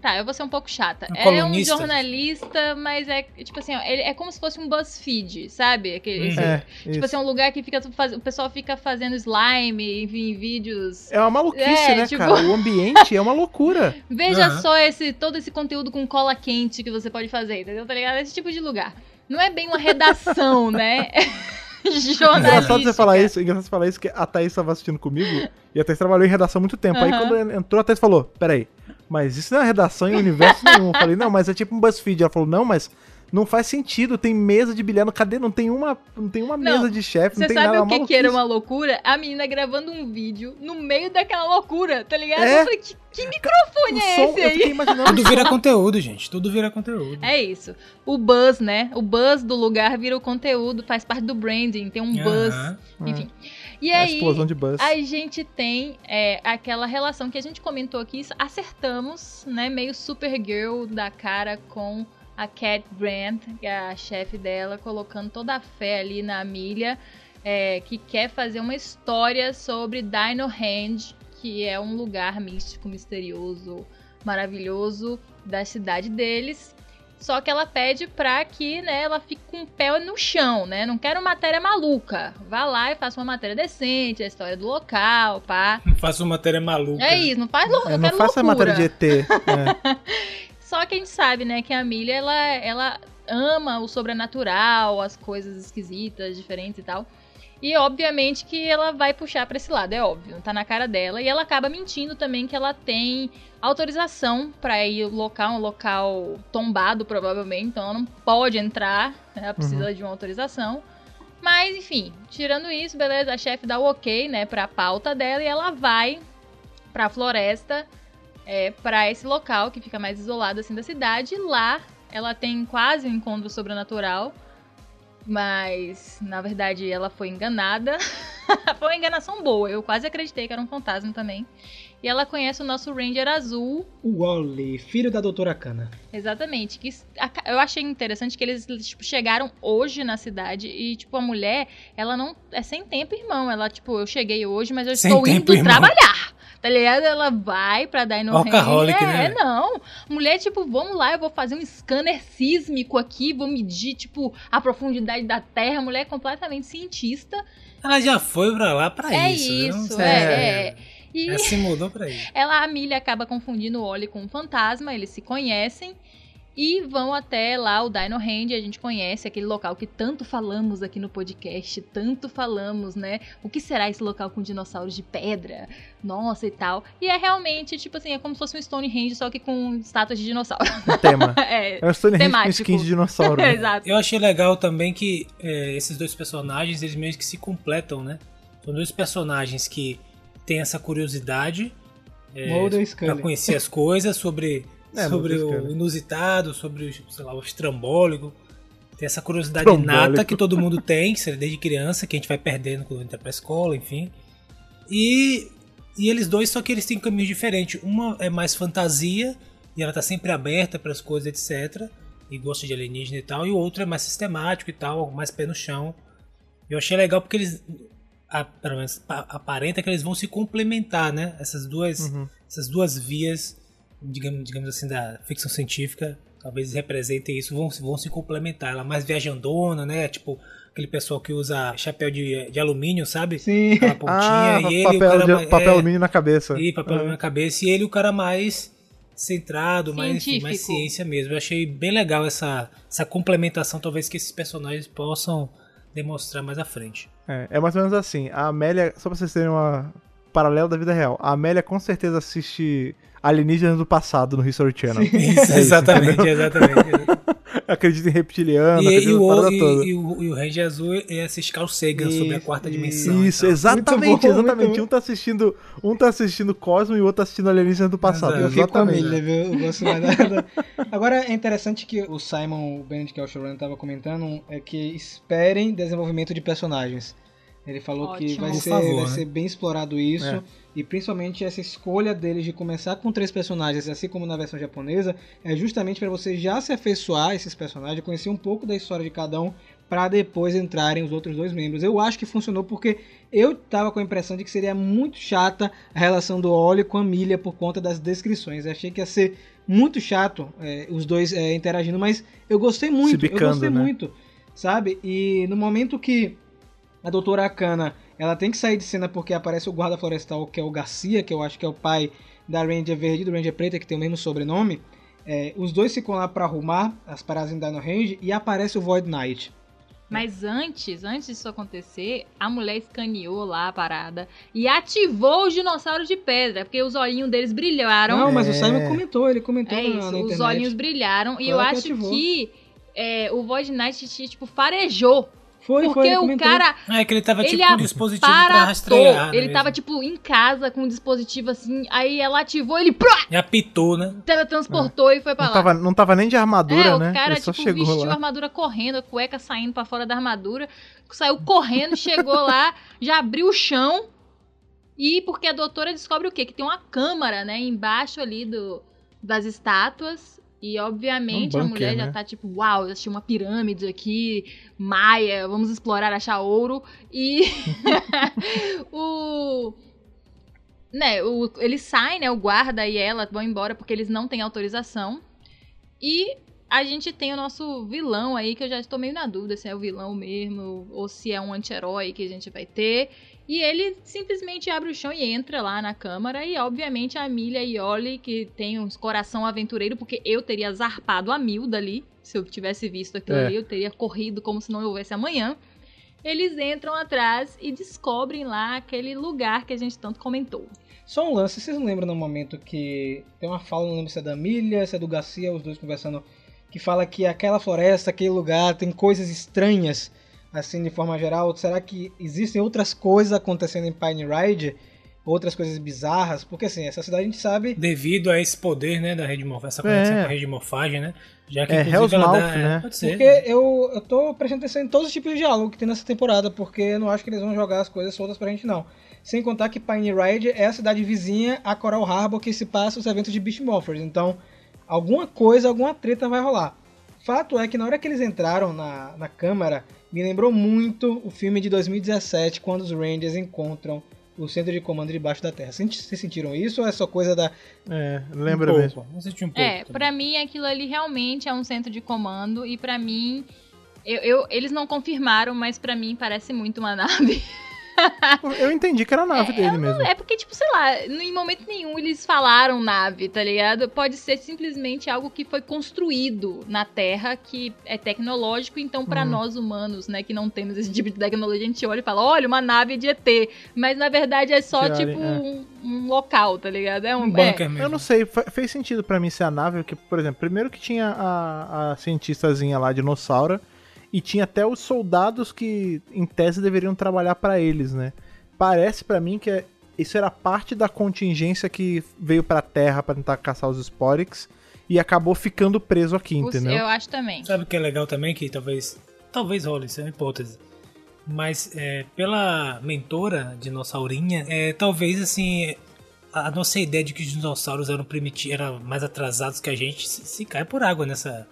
Tá, eu vou ser um pouco chata. Ela é um jornalista, mas é, tipo assim, ó, ele é como se fosse um BuzzFeed, sabe? Aquele, esse- É, tipo isso. assim, um lugar que fica, faz- o pessoal fica fazendo slime, enfim, vídeos. É uma maluquice, É, né, tipo- cara? O ambiente é uma loucura. Veja Aham. só esse, todo esse conteúdo com cola quente que você pode fazer, entendeu? Tá ligado? Esse tipo de lugar. Não é bem uma redação, né? Engraçado você falar isso, engraçado você falar isso, que a Thaís estava assistindo comigo e a Thaís trabalhou em redação há muito tempo. Aí Aham. quando entrou, a Thaís falou: Peraí, mas isso não é redação em universo nenhum. Eu falei, não, mas é tipo um BuzzFeed. Ela falou, não, mas não faz sentido. Tem mesa de bilhar no cadê? Não tem uma, não tem uma Não, mesa de chefe, não Você tem sabe nada. o que, que era uma loucura? A menina gravando um vídeo no meio daquela loucura, tá ligado? É. Eu falei, que, que microfone O é som, esse eu aí? fiquei imaginando. Tudo vira conteúdo, gente. Tudo vira conteúdo. É isso. O buzz, né? O buzz do lugar vira o conteúdo, faz parte do branding, tem um buzz, Aham. enfim. E A aí, explosão de a gente tem é, aquela relação que a gente comentou aqui, acertamos, né? Meio Supergirl da cara com a Cat Grant, que é a chefe dela, colocando toda a fé ali na Amelia, é, que quer fazer uma história sobre Dino Hand, que é um lugar místico, misterioso, maravilhoso da cidade deles. Só que ela pede pra que né, ela fique com o pé no chão, né? Não quero matéria maluca. Vá lá e faça uma matéria decente, a história do local, pá. Não faço uma matéria maluca. É isso, não faz loucura. É, não faça a matéria de ET. É. Só que a gente sabe, né, que a Amelia, ela, ela ama o sobrenatural, as coisas esquisitas, diferentes e tal. E obviamente que ela vai puxar pra esse lado, é óbvio, tá na cara dela. E ela acaba mentindo também que ela tem autorização pra ir local, um local tombado provavelmente, então ela não pode entrar, né, ela precisa de uma autorização. Mas enfim, tirando isso, beleza, a chefe dá o ok, né, pra pauta dela e ela vai pra floresta é, para esse local que fica mais isolado assim da cidade. E lá ela tem quase um encontro sobrenatural, mas na verdade ela foi enganada. foi uma enganação boa, eu quase acreditei que era um fantasma também. E ela conhece o nosso Ranger azul, O Wally, filho da doutora Kana. exatamente. Que a- eu achei interessante que eles tipo, chegaram hoje na cidade e tipo a mulher, ela não é sem tempo, irmão. Ela tipo, eu cheguei hoje, mas eu Sem estou tempo, indo irmão. trabalhar. Tá ligado? Ela vai pra Dino Hand. Workaholic, É, né? não. Mulher, tipo, vamos lá, eu vou fazer um scanner sísmico aqui, vou medir, tipo, a profundidade da Terra. Mulher é completamente cientista. Ela já foi pra lá pra é isso. né? Isso, é, é. E Ela se mudou pra isso. ela, a Millie acaba confundindo o Oli com um fantasma, eles se conhecem. E vão até lá o Dino Hand, a gente conhece aquele local que tanto falamos aqui no podcast, tanto falamos, né? O que será esse local com dinossauros de pedra? Nossa e tal. E é realmente, tipo assim, é como se fosse um Stonehenge, só que com estátuas de dinossauro. O tema. é, É o Stonehenge com Temático. skin de dinossauro. né? exato. Eu achei legal também que é, esses dois personagens, eles meio que se completam, né? São dois personagens que têm essa curiosidade é, Scully. conhecer as coisas sobre, É, sobre o inusitado, sobre o, sei lá, o estrambólico. Tem essa curiosidade nata que todo mundo tem, desde criança, que a gente vai perdendo quando entra pra escola, enfim. E, e eles dois, só que eles têm caminhos diferentes. Uma é mais fantasia, e ela tá sempre aberta para as coisas, etc. E gosta de alienígena e tal. E o outro é mais sistemático e tal, mais pé no chão. Eu achei legal porque eles. A, pelo menos pa- aparenta que eles vão se complementar, né? Essas duas, Uhum. essas duas vias, digamos, digamos assim, da ficção científica, talvez representem isso, vão, se- vão se complementar. Ela é mais viajandona, né? Tipo, aquele pessoal que usa chapéu de, de alumínio, sabe? Sim. Aquela pontinha, Ah, e ele, o papel, cara de, mais- papel é, alumínio na cabeça. e papel É. na cabeça, e ele o cara mais centrado, mais, enfim, mais ciência mesmo. Eu achei bem legal essa, essa complementação, talvez que esses personagens possam demonstrar mais à frente. É, é mais ou menos assim. A Amélia, só pra vocês terem uma paralelo da vida real, a Amélia com certeza assiste Alienígenas do passado no History Channel. Isso, exatamente, exatamente. Acredita em reptiliano, E, acredita e o, e, toda. e o, e o Ranger Azul é assistir Carl Sagan sobre a Isso, quarta isso. dimensão. Isso, e tal. exatamente, bom, exatamente. Um tá assistindo, um tá assistindo Cosmo e o outro tá assistindo Alienígenas do passado. Exato. Eu fico com a exatamente. Milha, viu? Eu gosto mais da... Agora, é interessante que o Simon Bennett, que é o showrunner, estava comentando, é que esperem desenvolvimento de personagens. Ele falou que Ótimo. vai, Por ser, favor, vai né? ser bem explorado isso. É. E principalmente essa escolha deles de começar com três personagens, assim como na versão japonesa, é justamente para você já se afeiçoar a esses personagens, conhecer um pouco da história de cada um, para depois entrarem os outros dois membros. Eu acho que funcionou porque eu tava com a impressão de que seria muito chata a relação do Oli com a Milha por conta das descrições. Eu achei que ia ser muito chato é, os dois é, interagindo, mas eu gostei muito, eu bicando, gostei né? muito, sabe? E no momento que a doutora Akana, ela tem que sair de cena porque aparece o guarda florestal, que é o Garcia, que eu acho que é o pai da Ranger Verde e do Ranger Preta, que tem o mesmo sobrenome. É, os dois ficam lá pra arrumar as paradas em Dino Range e aparece o Void Knight. Mas antes, antes disso acontecer, a mulher escaneou lá a parada e ativou os dinossauros de pedra, porque os olhinhos deles brilharam. Não, mas o É. Simon comentou, ele comentou é na, isso, na os internet. olhinhos brilharam. Foi e eu acho ativou. que é, o Void Knight, tipo, farejou. Foi, foi, porque ele o cara É que ele tava tipo Ele com um dispositivo pra aparatou. rastrear. Ele né, tava, mesmo. tipo, em casa com um dispositivo assim, aí ela ativou, ele E apitou, né? teletransportou e foi pra Não lá. tava, não tava nem de armadura, é, né? o cara, Ele só tipo, chegou vestiu a lá. armadura correndo, a cueca saindo pra fora da armadura, saiu correndo, chegou lá, já abriu o chão. E porque a doutora descobre o quê? Que tem uma câmara, né, embaixo ali do, das estátuas. E, obviamente, Um a mulher já né? tá tipo, uau, achei uma pirâmide aqui, maia, vamos explorar, achar ouro. E o... Né, o, eles saem, né, o guarda e ela vão embora porque eles não têm autorização. E a gente tem o nosso vilão aí, que eu já estou meio na dúvida se é o vilão mesmo ou se é um anti-herói que a gente vai ter. E ele simplesmente abre o chão e entra lá na câmara. E, obviamente, a Milha e Oli, que tem um coração aventureiro, porque eu teria zarpado a mil dali. Se eu tivesse visto aquilo É. ali, eu teria corrido como se não houvesse amanhã. Eles entram atrás e descobrem lá aquele lugar que a gente tanto comentou. Só um lance, vocês não lembram no momento que tem uma fala, não lembro se é da Milha, se é do Garcia, os dois conversando, que fala que aquela floresta, aquele lugar tem coisas estranhas, assim, de forma geral. Será que existem outras coisas acontecendo em Pine Ride? Outras coisas bizarras? Porque assim, essa cidade a gente sabe. Devido a esse poder, né, da rede morfagem, essa conexão É. com a rede morfagem, né? Já que É, inclusive Hell's ela Mouth, dá, é, né? Pode ser. Porque eu, eu tô prestando atenção em todos os tipos de diálogo que tem nessa temporada, porque eu não acho que eles vão jogar as coisas soltas pra gente, não. Sem contar que Pine Ride é a cidade vizinha a Coral Harbor que se passa os eventos de Beast Morphers. Então, alguma coisa, alguma treta vai rolar. Fato é que na hora que eles entraram na, na câmara, me lembrou muito o filme de 2017, quando os Rangers encontram o centro de comando debaixo da Terra. Vocês sentiram isso ou é só coisa da. É, lembra um pouco, mesmo. Eu senti um pouco. É, também. pra mim aquilo ali realmente é um centro de comando e pra mim eu, eu- eles não confirmaram, mas pra mim parece muito uma nave. Eu entendi que era a nave dele mesmo. É porque tipo, sei lá, em momento nenhum eles falaram nave, tá ligado? Pode ser simplesmente algo que foi construído na Terra que é tecnológico, então pra Uhum. nós humanos, né, que não temos esse tipo de tecnologia, a gente olha e fala, olha, uma nave de ET, mas na verdade é só Que tipo é. um, um local, tá ligado? É um, Um é, bunker mesmo. Eu não sei, fe- fez sentido pra mim ser a nave, porque, por exemplo, primeiro que tinha a, a cientistazinha lá, dinossauro, e tinha até os soldados que, em tese, deveriam trabalhar pra eles, né? Parece pra mim que é- isso era parte da contingência que veio pra Terra pra tentar caçar os Sporix e acabou ficando preso aqui, entendeu? eu acho também. Sabe o que é legal também? Que talvez. Talvez role, isso é uma hipótese. Mas é, pela mentora dinossaurinha, é, talvez assim. A nossa ideia de que os dinossauros eram primitivos, eram mais atrasados que a gente, se, se cai por água nessa.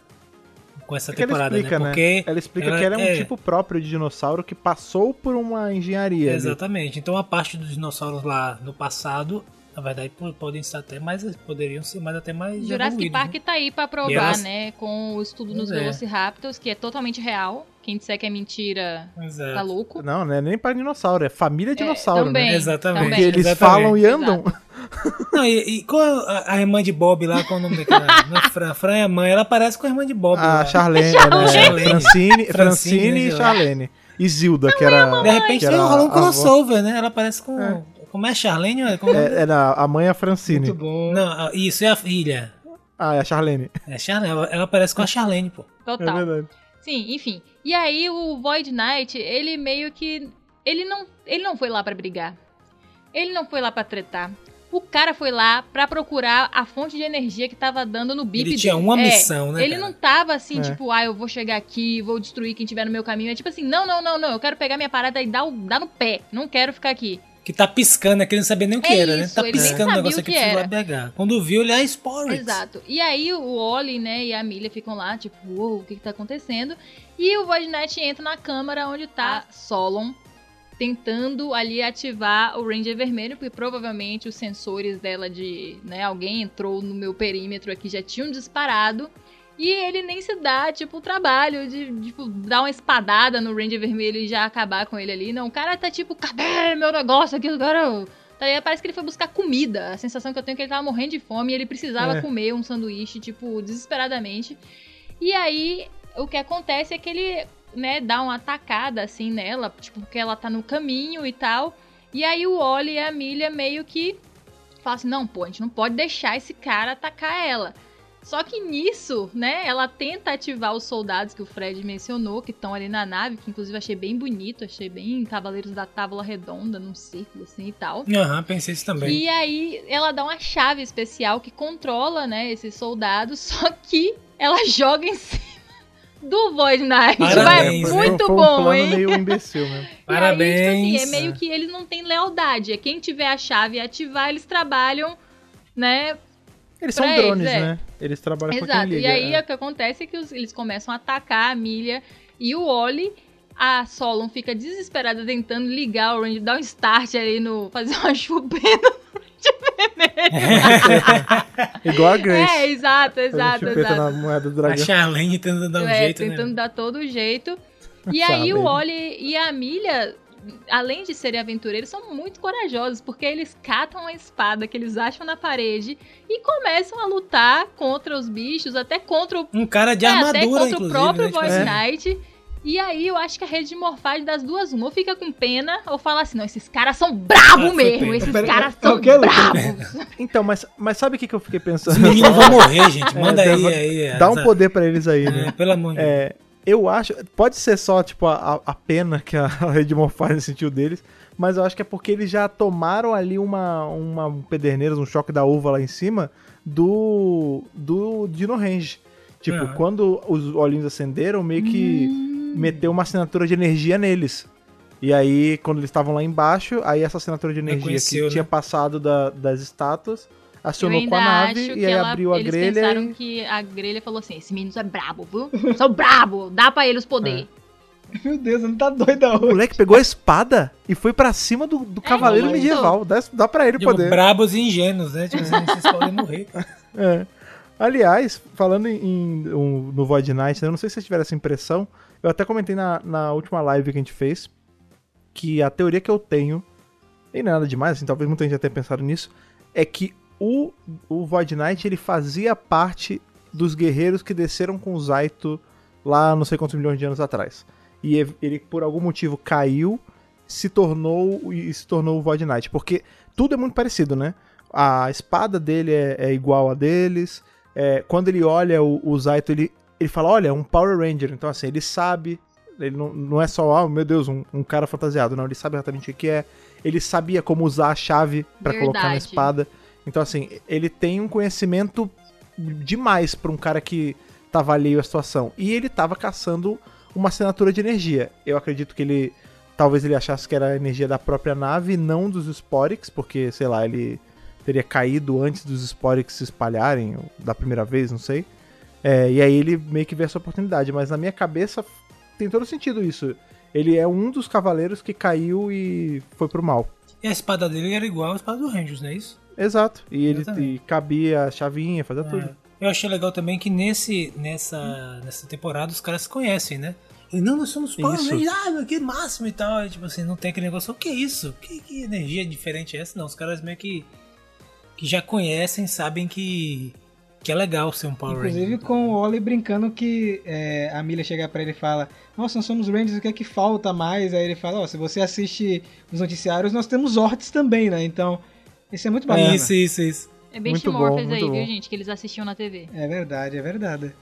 Com essa É temporada, explica, né? né? Porque Ela explica ela que ela é um é- tipo próprio de dinossauro que passou por uma engenharia. ali. Exatamente. Então a parte dos dinossauros lá no passado, na verdade, po- podem ser até mais. Poderiam ser mais até mais. Jurassic Park né? tá aí pra provar, elas- né? Com o estudo nos é. Velociraptors, que é totalmente real. Quem disser que é mentira, Exato. tá louco. Não, não é nem para dinossauro, é família dinossauro, também. né? Exatamente. também. Que eles Exatamente. falam e andam. Não, e, e qual é a, a irmã de Bob lá? Qual é o nome daquela? Não, Fran, Fran é a mãe, ela parece com a irmã de Bob. A lá. Charlene, Charlene. né? Francine, Francine, Francine e né, Charlene. E Zilda, que era. De repente tem um a avó. crossover, né? Ela parece com. Como é Charlene? ou Como... É, Era a mãe é a Francine. Muito bom. Não, a- isso é a filha. Ah, é a Charlene. É a Charlene, ela, ela parece com a Charlene, pô. É Total. verdade. Sim, enfim. E aí o Void Knight, ele meio que. Ele não, ele não foi lá pra brigar. Ele não foi lá pra tretar. O cara foi lá pra procurar a fonte de energia que tava dando no bip Ele tinha dele. uma É, missão, né, Ele cara? não tava assim, É. tipo, ah, eu vou chegar aqui, vou destruir quem tiver no meu caminho. É tipo assim, não, não, não, não, eu quero pegar minha parada e dar, o- dar no pé. Não quero ficar aqui. Que tá piscando, né? Que ele não sabia nem o que É era, né? isso, Tá ele nem piscando o negócio o aqui era. pegar. Quando viu, ele é Sporix. Exato. E aí o Oli, né, e a Milha ficam lá, tipo, uou, o que que tá acontecendo? E o Void Knight entra na câmara onde tá Solon, tentando ali ativar o Ranger vermelho, porque provavelmente os sensores dela de, né, alguém entrou no meu perímetro aqui, já tinham disparado. E ele nem se dá, tipo, o trabalho de, tipo, dar uma espadada no Ranger vermelho e já acabar com ele ali. Não, o cara tá tipo, cadê meu negócio aqui? Agora Tá ligado? Parece que ele foi buscar comida. A sensação que eu tenho é que ele tava morrendo de fome e ele precisava É. comer um sanduíche, tipo, desesperadamente. E aí, o que acontece é que ele, né, dá uma atacada, assim, nela, tipo, porque ela tá no caminho e tal. E aí o Oli e a Milha meio que falam assim, não, pô, a gente não pode deixar esse cara atacar ela. Só que nisso, né, ela tenta ativar os soldados que o Fred mencionou, que estão ali na nave, que inclusive achei bem bonito, achei bem Cavaleiros da Tábua Redonda, num círculo assim e tal. Aham, pensei isso também. E aí ela dá uma chave especial que controla, né, esses soldados, só que ela joga em cima do Void Knight. Vai Parabéns, né? muito foi um bom, plano hein? meio imbecil mesmo. E aí, tipo Parabéns. assim, é meio que eles não têm lealdade. É quem tiver a chave e ativar, eles trabalham, né? Eles são Pra drones, eles, é. né? Eles trabalham com Exato. quem E liga. aí é. o que acontece é que os- eles começam a atacar a Milha e o Oli. A Solon fica desesperada tentando ligar o Range, dar um start ali no. fazer uma chupeta. Igual a Grace. É, exato, exato, chupeta exato. na moeda do A dragão. Charlene tentando dar um é, jeito, tentando né? dar todo o jeito. E aí o. Oli e a Milha, além de serem aventureiros, são muito corajosos, porque eles catam a espada que eles acham na parede e começam a lutar contra os bichos, até contra o, Um cara de é, armadura, até contra o próprio né? Tipo Voice assim, Knight. E aí eu acho que a rede de morfagem das duas, uma, ou fica com pena, ou fala assim, não, esses caras são Ah, bravos foi mesmo, esses Pera- caras é são o quê, Lucas? bravos. Então, mas, mas sabe o que, que eu fiquei pensando? Os meninos vão morrer, gente. Manda É, aí, dá- aí. Dá um essa- poder pra eles aí, É, né? pelo amor de Deus. É, eu acho. Pode ser só, tipo, a, a pena que a rede de morfagem sentiu deles, mas eu acho que é porque eles já tomaram ali uma, uma um pederneiras, um choque da uva lá em cima do. do Dino Range. Tipo, Aham. quando os olhinhos acenderam, meio que Hum. meteu uma assinatura de energia neles. E aí, quando eles estavam lá embaixo, aí essa assinatura de energia Reconheceu, que né? tinha passado da- das estátuas acionou com a nave e aí ela- abriu a eles grelha. pensaram e- que a grelha falou assim, esse menino é brabo, viu? São brabo, dá pra ele os poderes. Meu Deus, ele tá doida O hoje. moleque pegou a espada e foi pra cima do, do cavaleiro É isso. medieval. Dá, dá pra ele Tipo, poder. brabos e ingênuos, né? Tipo assim, vocês podem morrer. É. Aliás, falando em, em- um- no Void Knight, eu não sei se vocês tiveram essa impressão. Eu até comentei na, na última live que a gente fez que a teoria que eu tenho, nem nada demais, assim, talvez muita gente já tenha pensado nisso, é que o, o Void Knight ele fazia parte dos guerreiros que desceram com o Zaito lá não sei quantos milhões de anos atrás. E ele- por algum motivo, caiu, se tornou e se tornou o Void Knight. Porque tudo é muito parecido, né? A espada dele é, é igual a deles. É, quando ele olha o, o Zaito, ele, ele fala: Olha, é um Power Ranger. Então, assim, ele sabe. Ele não, não é só, ah, meu Deus, um, um cara fantasiado. Não, ele sabe exatamente o que é. Ele sabia como usar a chave pra colocar na espada. Então, assim, ele tem um conhecimento demais pra um cara que tava alheio à situação. E ele tava caçando uma assinatura de energia. Eu acredito que ele. Talvez ele achasse que era a energia da própria nave, não dos Sporix, porque, sei lá, ele teria caído antes dos Sporix se espalharem, da primeira vez, não sei. É, e aí ele meio que vê essa oportunidade, mas na minha cabeça tem todo sentido isso. Ele é um dos cavaleiros que caiu e foi pro mal. E a espada dele era igual a espada do Rangers, não é isso? Exato. E ele e cabia a chavinha, fazia tudo. É. Eu achei legal também que nesse, nessa, nessa temporada os caras se conhecem, né? E não, nós somos Power. Rangers, ah, meu, que máximo e tal. E, tipo assim, não tem aquele negócio, o que é isso? Que, que energia diferente é essa? Não, os caras meio que que já conhecem sabem que, que é legal ser um Power Ranger. Inclusive com o Oli brincando que é, a Milha chega pra ele e fala: Nossa, nós somos Rangers, o que é que falta mais? Aí ele fala: Ó, se você assiste os noticiários, nós temos Horts também, né? Então, isso é muito bacana. Isso, isso, isso. É bem Muito bom, Morphers aí, muito viu, bom. gente? Que eles assistiam na TV. É verdade, é verdade.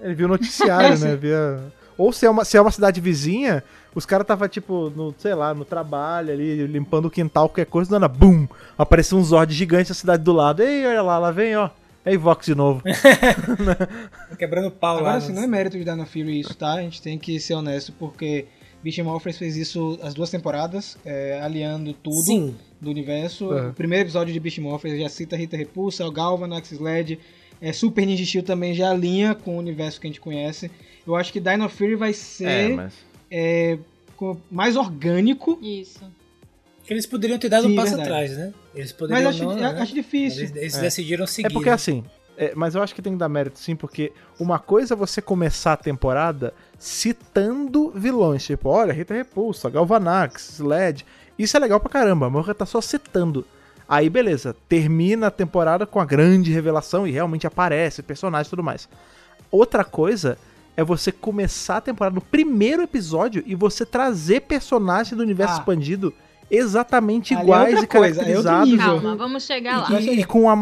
Ele viu o noticiário, né? Via... Ou se é, uma, se é uma cidade vizinha, os caras tava tipo, no, sei lá, no trabalho ali, limpando o quintal, qualquer coisa, dando bum! Apareceu um Zord gigante na cidade do lado. Ei, olha lá, lá vem, ó. É Vox de novo. Quebrando pau lá. Agora, nos- assim, não é mérito de Dino Fury isso, tá? A gente tem que ser honesto, porque Beast Morphers fez isso as duas temporadas, é, aliando tudo Sim. Do universo. É. O primeiro episódio de Beast Morphers já cita Rita Repulsa, o Galvanax, Sled, é, Super Ninja Steel também já alinha com o universo que a gente conhece. Eu acho que Dino Fury vai ser mas. é, mais orgânico, Isso. Eles poderiam ter dado Sim, um passo verdade. atrás, né? Eles poderiam mas acho, não, eu né? acho difícil. Eles, eles É. decidiram seguir. É porque né? assim, é, mas eu acho que tem que dar mérito sim, porque uma coisa é você começar a temporada citando vilões, tipo, olha, Rita Repulsa, Galvanax, Sled. Isso é legal pra caramba, mas tá só citando. Aí beleza, termina a temporada com a grande revelação e realmente aparece personagem e tudo mais. Outra coisa é você começar a temporada no primeiro episódio e você trazer personagens do universo Ah. expandido exatamente Ali é iguais outra e coisa, é outro caracterizados. nível. Calma, vamos chegar lá. E, e com a,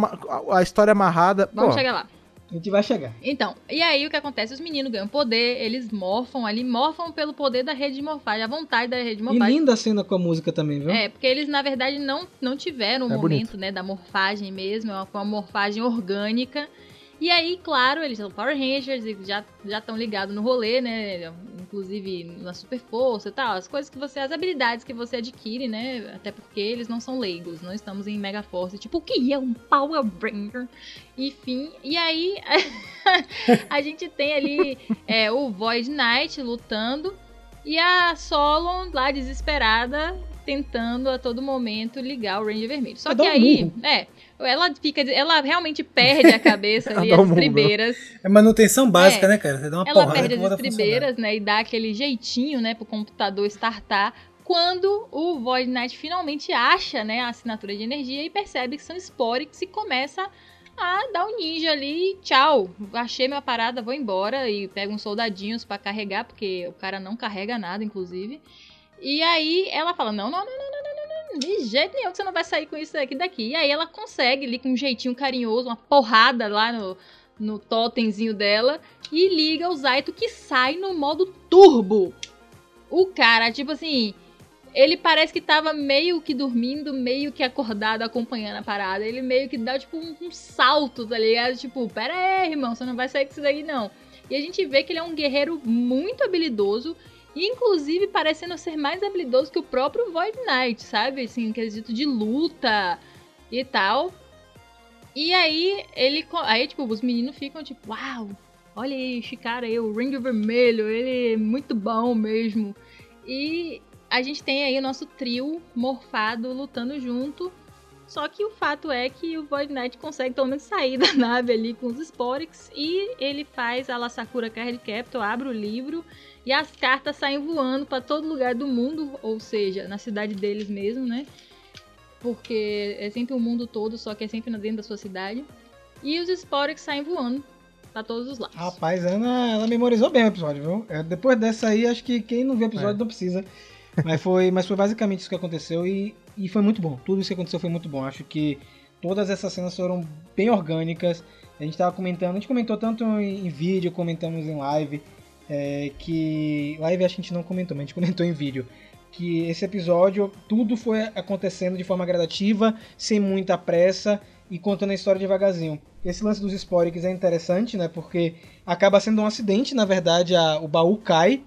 a- a história amarrada. Vamos pô, chegar lá. A gente vai chegar. Então, e aí o que acontece? Os meninos ganham poder, eles morfam ali, morfam pelo poder da rede de morfagem, a vontade da rede de E morfagem. linda a cena com a música também, viu? É, porque eles, na verdade, não, não tiveram o É momento, né, da morfagem mesmo, é uma, uma morfagem orgânica. E aí, claro, eles são Power Rangers e já já estão ligados no rolê, né? Inclusive na Super Força e tal, as coisas que você, as habilidades que você adquire, né? Até porque eles não são leigos, não estamos em Mega Force, tipo, o que é um Power Ranger? Enfim, e aí a gente tem ali é, o Void Knight lutando e a Solon lá desesperada tentando a todo momento ligar o Ranger Vermelho. Só Vai que um aí, é, ela fica, ela realmente perde a cabeça ali, um as murro. tribeiras. É manutenção básica, É. né, cara? Você dá uma Ela porrada perde as estribeiras, né? E dá aquele jeitinho, né, pro computador startar. Quando o Void Knight finalmente acha, né, a assinatura de energia e percebe que são Sporix e começa a dar um ninja ali, tchau, achei minha parada, vou embora e pega uns soldadinhos pra carregar, porque o cara não carrega nada, inclusive. E aí ela fala: "Não, não, não, não, não, não, não, de jeito nenhum que você não vai sair com isso daqui daqui". E aí ela consegue ali com um jeitinho carinhoso, uma porrada lá no no totemzinho dela e liga o Zaito que sai no modo turbo. O cara, tipo assim, ele parece que tava meio que dormindo, meio que acordado, acompanhando a parada. Ele meio que dá, tipo, um, um salto, tá ligado? Tipo, pera aí, irmão, você não vai sair com isso daí, não. E a gente vê que ele é um guerreiro muito habilidoso. Inclusive, parecendo ser mais habilidoso que o próprio Void Knight, sabe? Assim, quesito de luta e tal. E aí, ele. Aí, tipo, os meninos ficam tipo, uau, olha esse cara aí, o Ranger Vermelho, ele é muito bom mesmo. E a gente tem aí o nosso trio morfado lutando junto. Só que o fato é que o Void Knight consegue pelo menos sair da nave ali com os Sporix e ele faz a La Sakura Card Capital, abre o livro e as cartas saem voando pra todo lugar do mundo, ou seja, na cidade deles mesmo, né? Porque é sempre o mundo todo, só que é sempre dentro da sua cidade. E os Sporix saem voando pra todos os lados. Rapaz, a Ana, ela memorizou bem o episódio, viu? É, depois dessa aí, acho que quem não viu o É. episódio não precisa. Mas foi, mas foi basicamente isso que aconteceu e, e foi muito bom. Tudo isso que aconteceu foi muito bom. Acho que todas essas cenas foram bem orgânicas. A gente tava comentando, a gente comentou tanto em, em vídeo, comentamos em live, é, que. Live a gente não comentou, mas a gente comentou em vídeo. Que esse episódio, tudo foi acontecendo de forma gradativa, sem muita pressa e contando a história devagarzinho. Esse lance dos Sporix é interessante, né? Porque acaba sendo um acidente, na verdade, a- o baú cai,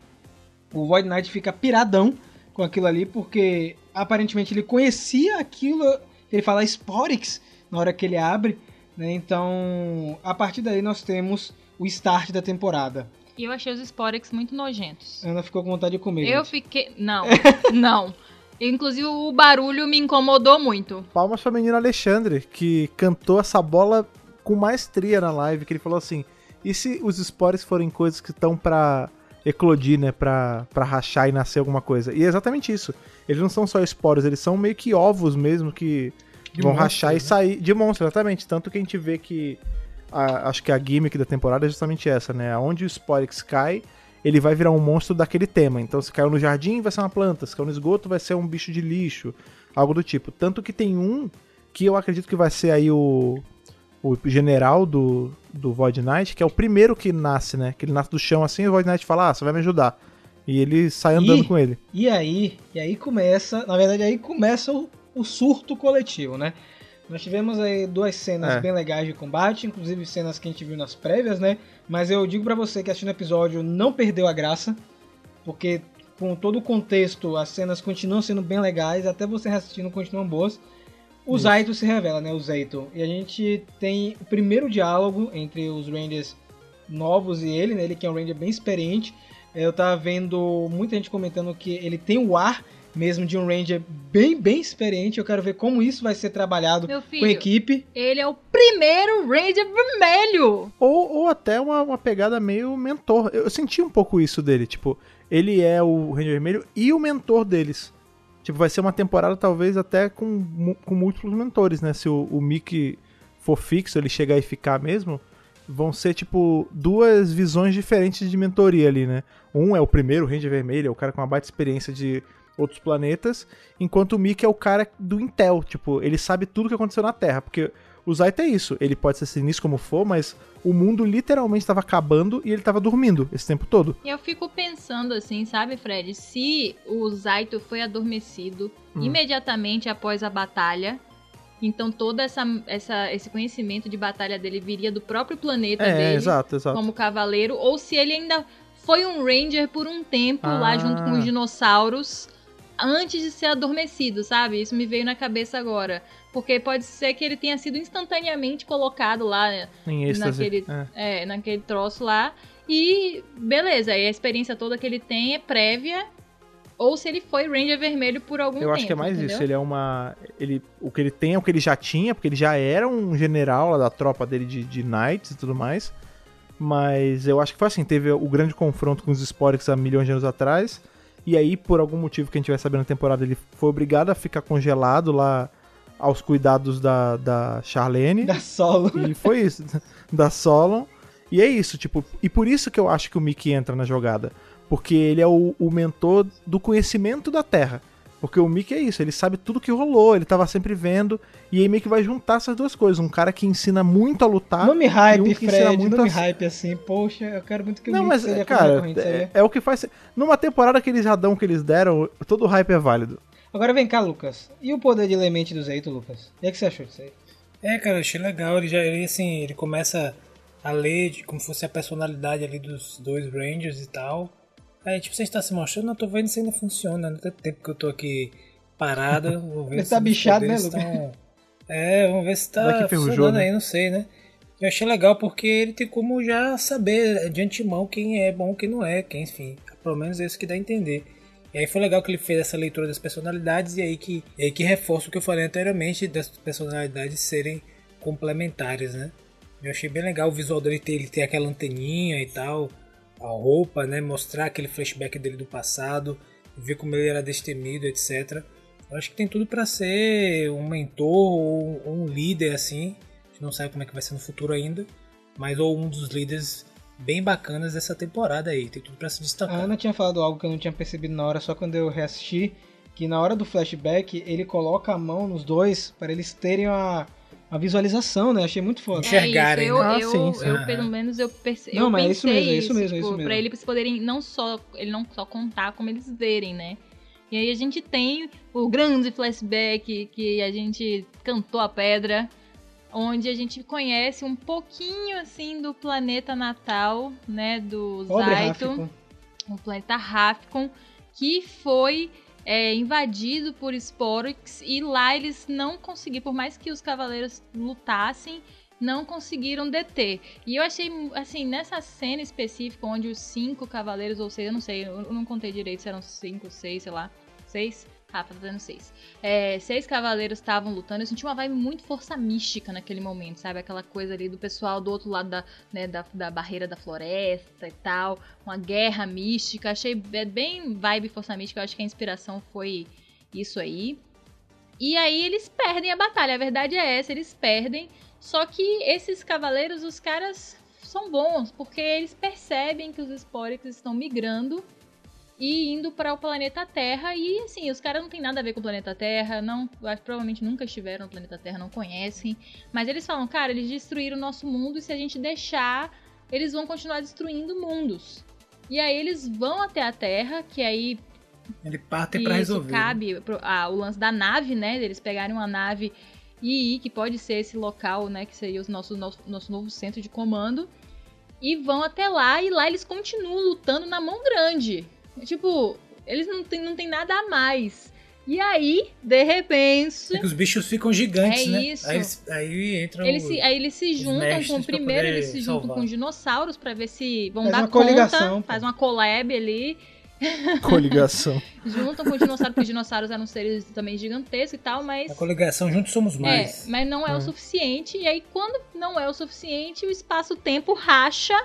o Void Knight fica piradão com aquilo ali, porque aparentemente ele conhecia aquilo, ele fala Sporix na hora que ele abre, né? Então, a partir daí nós temos o start da temporada. E eu achei os Sporix muito nojentos. Ana ficou com vontade de comer. Eu gente. fiquei. Não, não. Inclusive o barulho me incomodou muito. Palmas pra menina Alexandre, que cantou essa bola com maestria na live, que ele falou assim: e se os spores forem coisas que estão pra eclodir, né? Pra, pra rachar e nascer alguma coisa? E é exatamente isso. Eles não são só esporos, eles são meio que ovos mesmo que De vão monstro, rachar né? e sair de monstro, exatamente. Tanto que a gente vê que. A- acho que a gimmick da temporada é justamente essa, né? Onde o Sporix cai, ele vai virar um monstro daquele tema. Então, se caiu no jardim, vai ser uma planta. Se caiu no esgoto, vai ser um bicho de lixo. Algo do tipo. Tanto que tem um que eu acredito que vai ser aí o. O general do, do Void Knight, que é o primeiro que nasce, né? Que ele nasce do chão assim e o Void Knight fala: Ah, você vai me ajudar. E ele sai andando Ih! com ele. E aí, e aí começa, na verdade aí começa o, o surto coletivo, né? Nós tivemos aí duas cenas É. bem legais de combate, inclusive cenas que a gente viu nas prévias, né? Mas eu digo pra você que assistindo o episódio não perdeu a graça, porque com todo o contexto as cenas continuam sendo bem legais, até você reassistindo continuam boas. O Zaito se revela, né? O Zaito. E a gente tem o primeiro diálogo entre os Rangers novos e ele, né? Ele que é um Ranger bem experiente. Eu tava vendo muita gente comentando que ele tem o ar mesmo de um Ranger bem, bem experiente. Eu quero ver como isso vai ser trabalhado Meu com a filho, equipe. ele é o primeiro Ranger vermelho. Ou, ou até uma, uma pegada meio mentor. Eu, eu senti um pouco isso dele. Tipo, ele é o Ranger Vermelho e o mentor deles. Tipo, vai ser uma temporada talvez até com, com múltiplos mentores, né? Se o, o Mickey for fixo, ele chegar e ficar mesmo, vão ser, tipo, duas visões diferentes de mentoria ali, né? Um é o primeiro Ranger Vermelho, é o cara com uma baita experiência de outros planetas, enquanto o Mickey é o cara do Intel, tipo, ele sabe tudo que aconteceu na Terra, porque o Zaito é isso, ele pode ser sinistro como for, mas o mundo literalmente estava acabando e ele estava dormindo esse tempo todo. E eu fico pensando assim, sabe, Fred? Se o Zaito foi adormecido Hum. imediatamente após a batalha, então todo essa, essa, esse conhecimento de batalha dele viria do próprio planeta É, dele, exato, exato. como cavaleiro, ou se ele ainda foi um ranger por um tempo lá Ah. junto com os dinossauros antes de ser adormecido, sabe? Isso me veio na cabeça agora. Porque pode ser que ele tenha sido instantaneamente colocado lá né, naquele, É. é, naquele troço lá. E beleza, aí a experiência toda que ele tem é prévia. Ou se ele foi Ranger Vermelho por algum Eu tempo. acho que é mais entendeu? isso. Ele é uma. Ele, o que ele tem é o que ele já tinha, porque ele já era um general lá da tropa dele de, de Knights e tudo mais. Mas eu acho que foi assim: teve o grande confronto com os Sporix há milhões de anos atrás. E aí, por algum motivo que a gente vai saber na temporada, ele foi obrigado a ficar congelado lá aos cuidados da, da Charlene. Da solo. E foi isso, da Solon. E é isso, tipo, e por isso que eu acho que o Mickey entra na jogada. Porque ele é o, o mentor do conhecimento da Terra. Porque o Mickey é isso, ele sabe tudo que rolou, ele tava sempre vendo. E aí meio que vai juntar essas duas coisas. Um cara que ensina muito a lutar. Não me hype, um que Fred, muito não me a- hype assim. Poxa, eu quero muito que o Não, Mickey mas, seja cara, é, é o que faz. Numa temporada que eles já dão que eles deram, todo o hype é válido. Agora vem cá, Lucas. E o poder de elemente do Zeito, Lucas? O que, é que você achou disso aí? É, cara, eu achei legal. Ele já, ele, assim, ele começa a ler de como fosse a personalidade ali dos dois Rangers e tal. Aí, tipo, você está se mostrando, eu tô vendo se ainda funciona. Não tem tempo que eu tô aqui parada. Vou ver Ele se tá bichado, né, Lucas? tão- É, vamos ver se tá funcionando né? aí, não sei, né? Eu achei legal porque ele tem como já saber de antemão quem é bom quem não é, quem, enfim. Pelo menos é isso que dá a entender. E aí foi legal que ele fez essa leitura das personalidades e aí que, e aí que reforça o que eu falei anteriormente das personalidades serem complementares, né? Eu achei bem legal o visual dele ter, ele ter aquela anteninha e tal, a roupa, né? Mostrar aquele flashback dele do passado, ver como ele era destemido, etc. Eu acho que tem tudo pra ser um mentor ou um líder assim. A gente não sabe como é que vai ser no futuro ainda, mas ou um dos líderes bem bacanas dessa temporada aí. Tem tudo pra se A destacar. Ana tinha falado algo que eu não tinha percebido na hora, só quando eu reassisti, que na hora do flashback ele coloca a mão nos dois para eles terem a, a visualização, né? Achei muito foda. Enxergarem, É isso, eu, né? Ah, eu, sim, sim. eu, Aham. pelo menos eu percebi. Não, mas é isso mesmo, é isso mesmo, é isso tipo, mesmo. Pra eles poderem não só ele não só contar como eles verem, né? E aí a gente tem o grande flashback que a gente cantou a pedra, onde a gente conhece um pouquinho assim do planeta natal, né, do Zaito o planeta Rafcon, que foi é, invadido por Sporix e lá eles não conseguiram, por mais que os cavaleiros lutassem, não conseguiram deter. E eu achei, assim, nessa cena específica, onde os cinco cavaleiros, ou seja, eu não sei, eu não contei direito se eram cinco, seis, sei lá, seis? Rafa, tá dando seis. É, seis cavaleiros estavam lutando, eu senti uma vibe muito força mística naquele momento, sabe? Aquela coisa ali do pessoal do outro lado da, né, da, da barreira da floresta e tal, uma guerra mística. Achei é bem vibe força mística, eu acho que a inspiração foi isso aí. E aí eles perdem a batalha. A verdade é essa, eles perdem. Só que esses cavaleiros, os caras são bons, porque eles percebem que os Sporix estão migrando e indo para o planeta Terra. E assim, os caras não tem nada a ver com o planeta Terra, não, provavelmente nunca estiveram no planeta Terra, não conhecem. Mas eles falam, cara, eles destruíram o nosso mundo e se a gente deixar, eles vão continuar destruindo mundos. E aí eles vão até a Terra, que aí Ele parte isso resolver. cabe pro- ah, o lance da nave, né? Eles pegarem uma nave e ir, que pode ser esse local, né? Que seria o nosso, nosso, nosso novo centro de comando. E vão até lá e lá eles continuam lutando na mão grande. Tipo, eles não tem, não tem nada a mais. E aí, de repente, É que os bichos ficam gigantes, É né? isso. Aí, aí entra eles se, aí eles se juntam com. Primeiro eles se juntam salvar. com os dinossauros pra ver se vão Faz dar uma conta. coligação. Faz uma collab ali. Coligação. Juntam com os dinossauros, porque os dinossauros eram seres também gigantescos e tal, mas. A coligação juntos somos mais. É, mas não é o suficiente. E aí, quando não é o suficiente, o espaço-tempo racha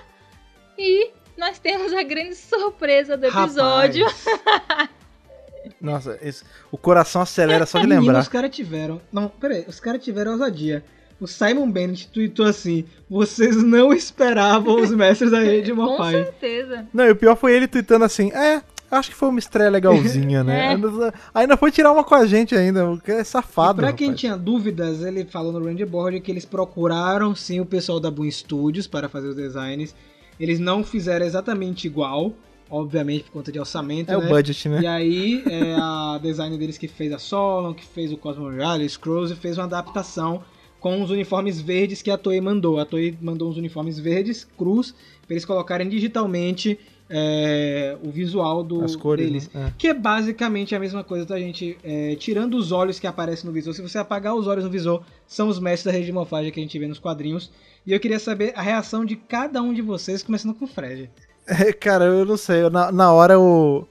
e nós temos a grande surpresa do episódio. Nossa, esse- o coração acelera só de menino, lembrar. Os caras tiveram. Não, peraí, os caras tiveram ousadia. O Simon Bennett tweetou assim: vocês não esperavam os mestres da rede Com Mofai. certeza. Não, e o pior foi ele tweetando assim, é, acho que foi uma estreia legalzinha, né? É. Ainda, ainda foi tirar uma com a gente ainda, o que é safado, pra quem rapaz. tinha dúvidas, ele falou no Randy Board que eles procuraram sim o pessoal da Boom Studios para fazer os designs. Eles não fizeram exatamente igual, obviamente por conta de orçamento, É né? o budget, né? E aí, é a design deles que fez a Solon, que fez o Cosmo Rally, Scrolls, e fez uma adaptação com os uniformes verdes que a Toei mandou. A Toei mandou uns uniformes verdes, cruz, para eles colocarem digitalmente é, o visual do, As cores, deles. né? Que é basicamente a mesma coisa da gente, é, tirando os olhos que aparecem no visor. Se você apagar os olhos no visor, são os mestres da rede de morfagem que a gente vê nos quadrinhos. E eu queria saber a reação de cada um de vocês, começando com o Fred. É, cara, eu não sei, eu- na, na hora eu.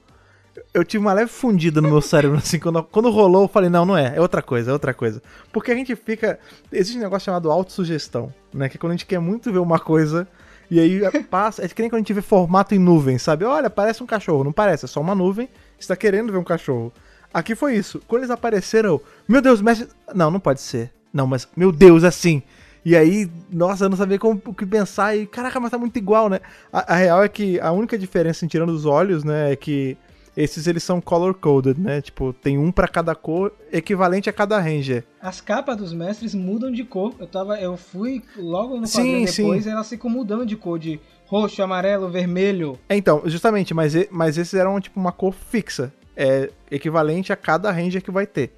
Eu tive uma leve fundida no meu cérebro, assim, quando, quando rolou, eu falei, não, não é, é outra coisa, é outra coisa. Porque a gente fica. Existe um negócio chamado autossugestão, né? Que é quando a gente quer muito ver uma coisa, e aí passa. É que nem quando a gente vê formato em nuvem, sabe? Olha, parece um cachorro, não parece, é só uma nuvem, você tá querendo ver um cachorro. Aqui foi isso. Quando eles apareceram, eu, meu Deus, mestre. Não, não pode ser. Não, mas, meu Deus, assim. E aí, nossa, eu não sabia como, o que pensar. E caraca, mas tá muito igual, né? A, a real é que a única diferença, tirando os olhos, né, é que esses eles são color coded, né? Tipo, tem um pra cada cor, equivalente a cada ranger. As capas dos mestres mudam de cor. Eu tava, eu fui logo no Sim, quadrinho sim. depois, elas ficam mudando de cor de roxo, amarelo, vermelho. É, então, justamente, mas, mas esses eram tipo uma cor fixa. É equivalente a cada ranger que vai ter.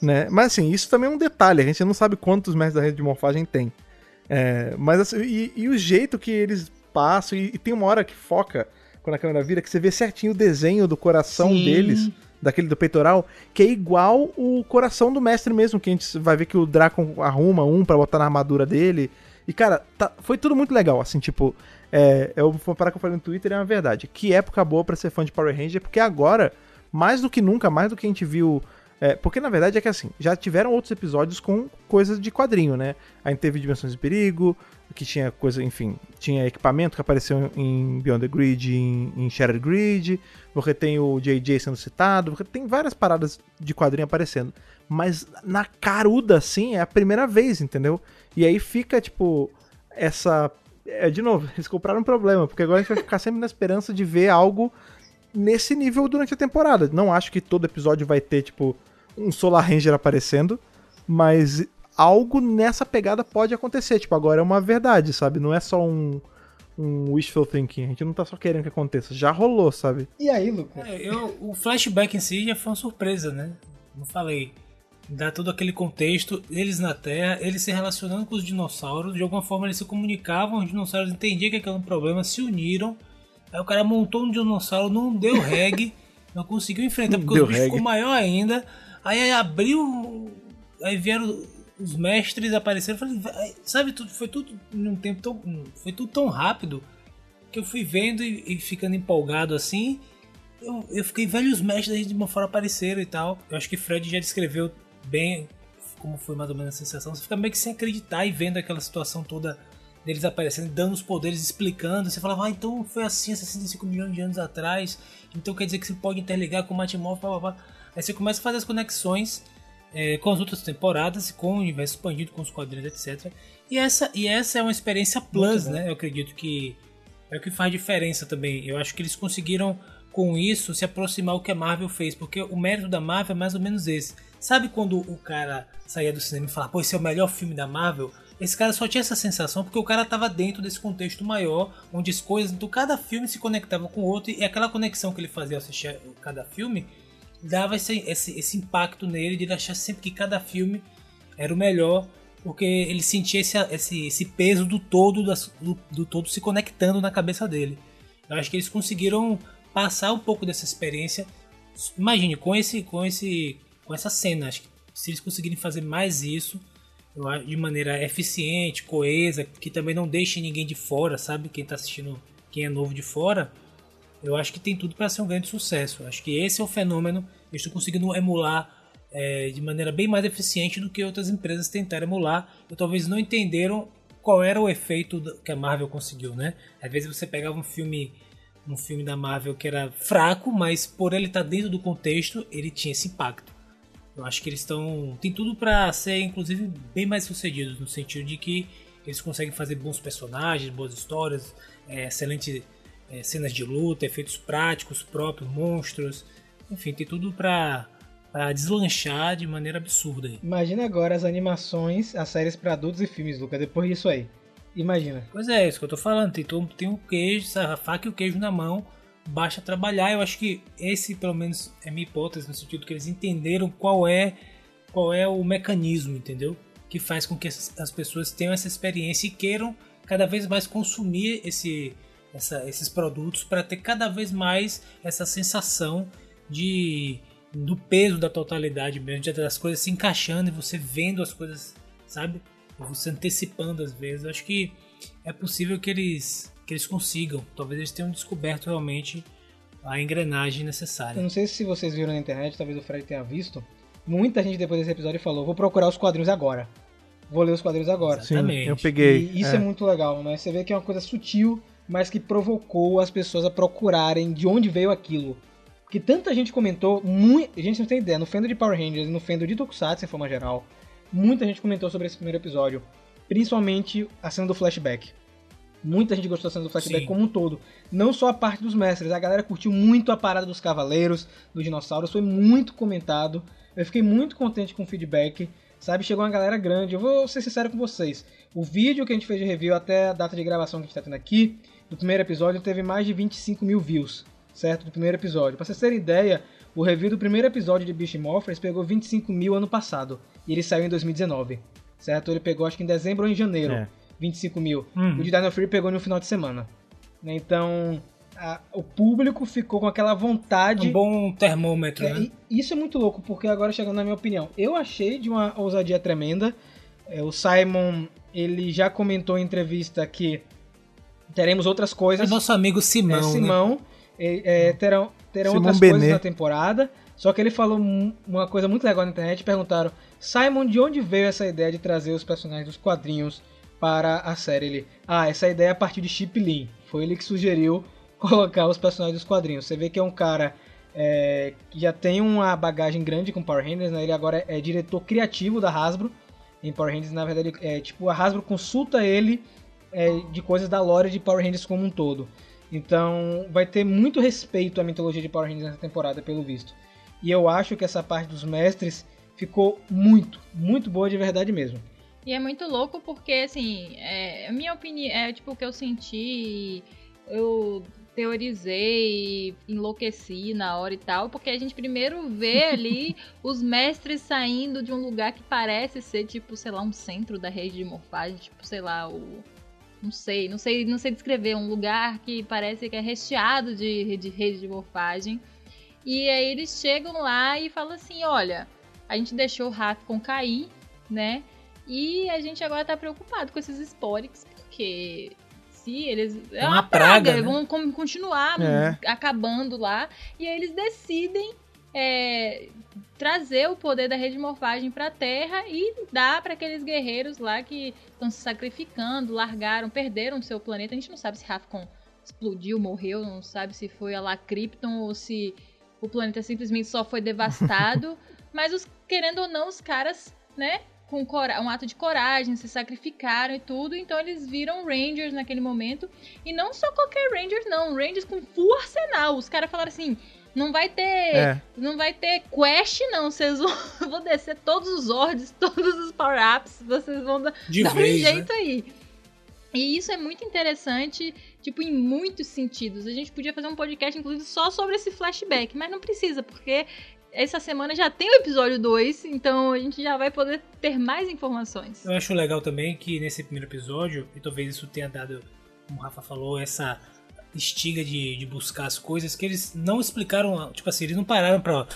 Né? Mas assim, isso também é um detalhe, a gente não sabe quantos mestres da rede de morfagem tem. É, mas assim, e, e o jeito que eles passam, e, e tem uma hora que foca, quando a câmera vira, que você vê certinho o desenho do coração Sim. deles, daquele do peitoral, que é igual o coração do mestre mesmo, que a gente vai ver que o Draco arruma um pra botar na armadura dele. E cara, tá- foi tudo muito legal, assim, tipo, é, eu vou parar que eu falei no Twitter, é uma verdade. Que época boa pra ser fã de Power Ranger, porque agora, mais do que nunca, mais do que a gente viu. É, porque na verdade é que assim, já tiveram outros episódios com coisas de quadrinho, né? A gente teve Dimensões de Perigo, que tinha coisa, enfim, tinha equipamento que apareceu em Beyond the Grid, em, em Shattered Grid, você tem o JJ sendo citado, você tem várias paradas de quadrinho aparecendo. Mas na caruda, assim, é a primeira vez, entendeu? E aí fica, tipo, essa. É, de novo, eles compraram um problema, porque agora a gente vai ficar sempre na esperança de ver algo nesse nível durante a temporada. Não acho que todo episódio vai ter, tipo, um Solar Ranger aparecendo, mas algo nessa pegada pode acontecer. Tipo, agora é uma verdade, sabe? Não é só um, um wishful thinking. A gente não tá só querendo que aconteça. Já rolou, sabe? E aí, Lucas? É, eu, o flashback em si já foi uma surpresa, né? Não falei. Dá todo aquele contexto, eles na Terra, eles se relacionando com os dinossauros, de alguma forma eles se comunicavam, os dinossauros entendiam que aquele era um problema, se uniram. Aí o cara montou um dinossauro, não deu reg, não conseguiu enfrentar, porque Deu o bicho reg. ficou maior ainda. Aí abriu. Aí vieram os mestres apareceram. Falei, sabe, tudo, foi tudo num tempo tão. Foi tudo tão rápido que eu fui vendo e, e ficando empolgado assim. Eu, eu fiquei velho os mestres de uma fora apareceram e tal. Eu acho que Fred já descreveu bem como foi mais ou menos a sensação. Você fica meio que sem acreditar e vendo aquela situação toda deles aparecendo, dando os poderes, explicando. Você falava, ah, então foi assim há 65 milhões de anos atrás. Então quer dizer que você pode interligar com o Matimoff, blá blá blá. Aí você começa a fazer as conexões. é, com as outras temporadas, com o universo expandido, com os quadrinhos, etc. E essa, e essa é uma experiência plus, né? Eu acredito que é o que faz diferença também. Eu acho que eles conseguiram, com isso, se aproximar do que a Marvel fez, porque o mérito da Marvel é mais ou menos esse. Sabe quando o cara saía do cinema e falava, pô, esse é o melhor filme da Marvel? Esse cara só tinha essa sensação porque o cara tava dentro desse contexto maior, onde as coisas do cada filme se conectavam com o outro, e aquela conexão que ele fazia ao assistir cada filme dava esse, esse, esse impacto nele de ele achar sempre que cada filme era o melhor, porque ele sentia esse, esse, esse peso do todo, das- do, do todo se conectando na cabeça dele. Eu acho que eles conseguiram passar um pouco dessa experiência. Imagine, com esse, com esse, com essa cena, acho que se eles conseguirem fazer mais isso, de maneira eficiente, coesa, que também não deixe ninguém de fora, sabe? Quem tá assistindo, quem é novo de fora, eu acho que tem tudo para ser um grande sucesso. Eu acho que esse é o fenômeno. Eu estou conseguindo emular é, de maneira bem mais eficiente do que outras empresas tentaram emular. E talvez não entenderam qual era o efeito que a Marvel conseguiu, né? Às vezes você pegava um filme, um filme da Marvel que era fraco, mas por ele estar dentro do contexto, ele tinha esse impacto. Eu acho que eles estão. Tem tudo pra ser, inclusive, bem mais sucedidos, no sentido de que eles conseguem fazer bons personagens, boas histórias, é, excelentes é, cenas de luta, efeitos práticos próprios, monstros. Enfim, tem tudo pra, pra deslanchar de maneira absurda aí. Imagina agora as animações, as séries pra adultos e filmes, Luca, depois disso aí. Imagina. Pois é, isso que eu tô falando. Tem, tem o queijo, a faca e o queijo na mão. Basta trabalhar. Eu acho que esse, pelo menos, é minha hipótese, no sentido que eles entenderam qual é, qual é o mecanismo, entendeu? Que faz com que as pessoas tenham essa experiência e queiram cada vez mais consumir esse, essa- esses produtos para ter cada vez mais essa sensação de do peso da totalidade mesmo, de das coisas se encaixando e você vendo as coisas, sabe? Você antecipando às vezes. Eu acho que é possível que eles que eles consigam. Talvez eles tenham descoberto realmente a engrenagem Eu necessária. não sei se vocês viram na internet, talvez o Fred tenha visto. Muita gente depois desse episódio falou: vou procurar os quadrinhos agora. Vou ler os quadrinhos agora. Sim, Exatamente. eu peguei. E isso é. muito legal, né? Você vê que é uma coisa sutil, mas que provocou as pessoas a procurarem de onde veio aquilo. Porque tanta gente comentou, muito, gente não tem ideia, no fandom de Power Rangers e no fandom de Tokusatsu, em forma geral, muita gente comentou sobre esse primeiro episódio. Principalmente a cena do flashback. Muita gente gostou da cena do flashback Sim. como um todo. Não só a parte dos mestres, a galera curtiu muito a parada dos cavaleiros, dos dinossauros, foi muito comentado. Eu fiquei muito contente com o feedback. Sabe, chegou uma galera grande. Eu vou ser sincero com vocês. O vídeo que a gente fez de review até a data de gravação que a gente tá tendo aqui, do primeiro episódio, teve mais de 25 mil views, certo? Do primeiro episódio. Pra vocês terem ideia, o review do primeiro episódio de Beast Morphers pegou 25 mil ano passado. E ele saiu em 2019, certo? Ele pegou acho que em dezembro ou em janeiro. É. 25 mil. Hum. O de Dino Fury pegou no final de semana. Né? Então, a- o público ficou com aquela vontade. Um bom termômetro, É, né? e isso é muito louco, porque agora chegando na minha opinião, eu achei de uma ousadia tremenda. É, o Simon, ele já comentou em entrevista que teremos outras É coisas. nosso amigo Simão, É, né? Simão, é, é, terão, terão Simão outras Benet. coisas na temporada. Só que ele falou uma coisa muito legal na internet. Perguntaram, Simon, de onde veio essa ideia de trazer os personagens dos quadrinhos para a série? Ele, ah, essa ideia é a partir de Chip Lee. Foi ele que sugeriu colocar os personagens dos quadrinhos. Você vê que é um cara é, que já tem uma bagagem grande com Power Rangers, né? Ele agora é diretor criativo da Hasbro. Em Power Rangers, na verdade, é tipo, a Hasbro consulta ele é, de coisas da lore de Power Rangers como um todo. Então, vai ter muito respeito à mitologia de Power Rangers nessa temporada, pelo visto. E eu acho que essa parte dos mestres ficou muito, muito boa de verdade mesmo. E é muito louco porque, assim, é, a minha opinião, é tipo o que eu senti, eu teorizei, enlouqueci na hora e tal, porque a gente primeiro vê ali os mestres saindo de um lugar que parece ser, tipo, sei lá, um centro da rede de morfagem, tipo, sei lá, o. Não sei, não sei, não sei descrever, um lugar que parece que é recheado de, de rede de morfagem. E aí eles chegam lá e falam assim, olha, a gente deixou o Rafcon cair, né? E a gente agora tá preocupado com esses Sporix, porque se eles. É uma uma praga, praga, né? vão com- continuar É. acabando lá. E aí eles decidem é, trazer o poder da rede de morfagem pra Terra e dar pra aqueles guerreiros lá que estão se sacrificando, largaram, perderam seu planeta. A gente não sabe se Rafcon explodiu, morreu, não sabe se foi a lá Krypton ou se o planeta simplesmente só foi devastado. Mas os querendo ou não, os caras, né, com um ato de coragem, se sacrificaram e tudo, então eles viram Rangers naquele momento. E não só qualquer Rangers, não, Rangers com full arsenal. Os caras falaram assim: não vai ter. É. Não vai ter quest, não. Vocês vão, vão descer todos os ordens, todos os power-ups. Vocês vão dar, De dar vez, um né? jeito aí. E isso é muito interessante, tipo, em muitos sentidos. A gente podia fazer um podcast, inclusive, só sobre esse flashback, mas não precisa, porque essa semana já tem o episódio 2, então a gente já vai poder ter mais informações. Eu acho legal também que nesse primeiro episódio, e talvez isso tenha dado, como o Rafa falou, essa estiga de, de buscar as coisas que eles não explicaram, tipo assim, eles não pararam pra,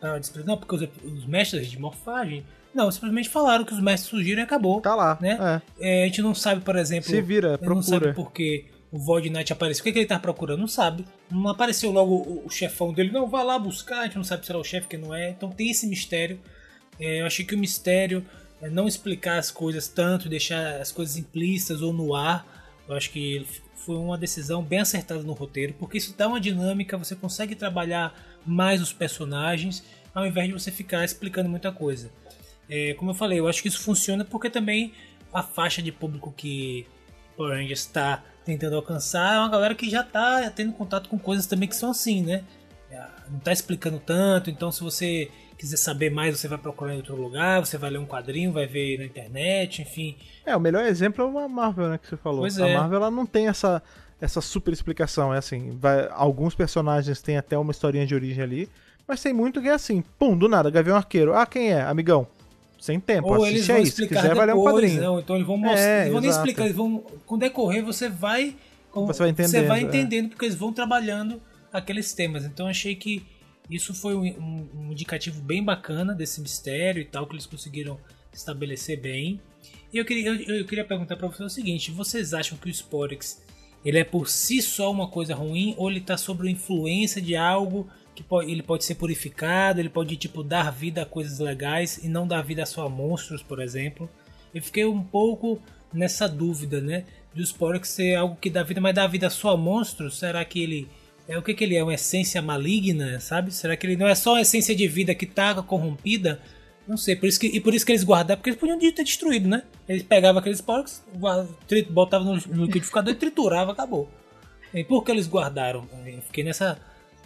pra explicar, não, porque os, os mestres de morfagem, não, simplesmente falaram que os mestres surgiram e acabou. Tá lá, Né? é. É, a gente não sabe, por exemplo, Se vira, não sabe procura. porque o Void Knight apareceu. O que, que ele tá procurando? Não sabe. Não apareceu logo o, o chefão dele. Não, vai lá buscar. A gente não sabe se era o chefe que não é. Então tem esse mistério. É, eu achei que o mistério é não explicar as coisas tanto, deixar as coisas implícitas ou no ar. Eu acho que foi uma decisão bem acertada no roteiro, porque isso dá uma dinâmica, você consegue trabalhar mais os personagens, ao invés de você ficar explicando muita coisa. É, como eu falei, eu acho que isso funciona porque também a faixa de público que Power Rangers está tentando alcançar é uma galera que já está tendo contato com coisas também que são assim, né? É, Não está explicando tanto, então se você quiser saber mais, você vai procurar em outro lugar, você vai ler um quadrinho, vai ver na internet, enfim. É, o melhor exemplo é a Marvel, né, que você falou. Pois a é. Marvel ela não tem essa, essa super explicação, é assim, vai- alguns personagens têm até uma historinha de origem ali, mas tem muito que é assim, pum, do nada, Gavião Arqueiro, ah, quem é? Amigão. Sem tempo, Ou assiste aí, se explicar quiser vai ler um depois, quadrinho. não, então eles vão mostrar, É, eles vão nem explicar, eles vão, com o decorrer você vai, Você vai você entendendo, vai é. entendendo porque eles vão trabalhando aqueles temas. Então achei que isso foi um, um- um indicativo bem bacana desse mistério e tal que eles conseguiram estabelecer bem. E eu queria, eu, eu queria perguntar para vocês o seguinte: vocês acham que o Sporix ele é por si só uma coisa ruim ou ele está sob influência de algo que pode, ele pode ser purificado, ele pode tipo dar vida a coisas legais e não dar vida só a monstros, por exemplo. Eu fiquei um pouco nessa dúvida, né? Do Sporix ser algo que dá vida, mas dá vida só a monstros? Será que ele é o que, que ele é? Uma essência maligna, sabe? Será que ele não é só uma essência de vida que tá corrompida? Não sei, por isso que, e por isso que eles guardaram, porque eles podiam ter destruído, né? Eles pegavam aqueles porcos, botavam no, liquidificador e triturava, acabou. E por que eles guardaram? Eu fiquei nessa.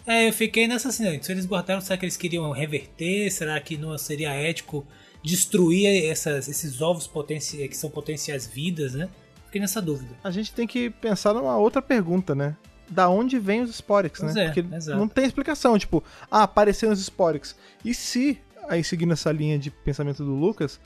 É, eu fiquei nessa assim, né? se eles guardaram, será que eles queriam reverter? Será que não seria ético destruir essas, esses ovos potenci que são potenciais vidas, né? Fiquei nessa dúvida. A gente tem que pensar numa outra pergunta, né? Da onde vem os Sporix, Pois né? é, Porque exato. não tem explicação, tipo, ah, apareceram os Sporix. E se, aí seguindo essa linha de pensamento do Lucas,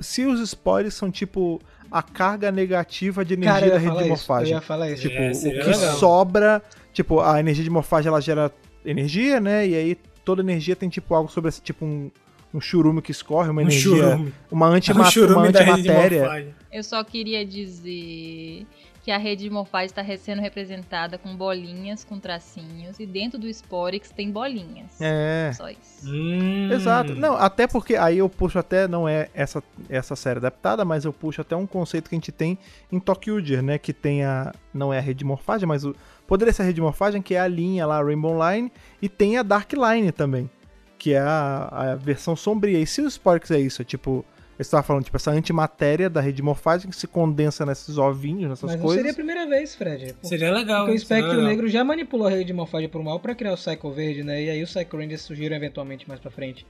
se os Sporix são tipo a carga negativa de energia Cara, da rede de isso. Eu morfagem. ia falar isso. Tipo, É, o que legal. sobra, tipo, a energia de morfagem ela gera energia, né? E aí toda energia tem tipo algo sobre esse, tipo um, um churume que escorre, uma Um energia, churume. uma, É antima um antimatéria. morfagem. Eu só queria dizer que a rede de morfagem está sendo representada com bolinhas, com tracinhos, e dentro do Sporix tem bolinhas. É. Só isso. Hum. Exato. Não, até porque aí eu puxo até, não é essa, essa série adaptada, mas eu puxo até um conceito que a gente tem em Tokyuger, né? Que tem a. Não é a rede de morfagem, mas o. Poderia ser a rede de morfagem, que é a linha lá, a Rainbow Line, e tem a Dark Line também. Que é a, a versão sombria. E se o Sporix é isso, é tipo. Estava falando, tipo, essa antimatéria da rede de morfagem que se condensa nesses ovinhos, nessas Mas não coisas. seria a primeira vez, Fred. Pô. Seria legal. Porque o Espectro. Negro já manipulou a rede de morfagem pro mal pra criar o Psycho Verde, né? E aí os Psycho Rangers surgiram eventualmente mais pra frente.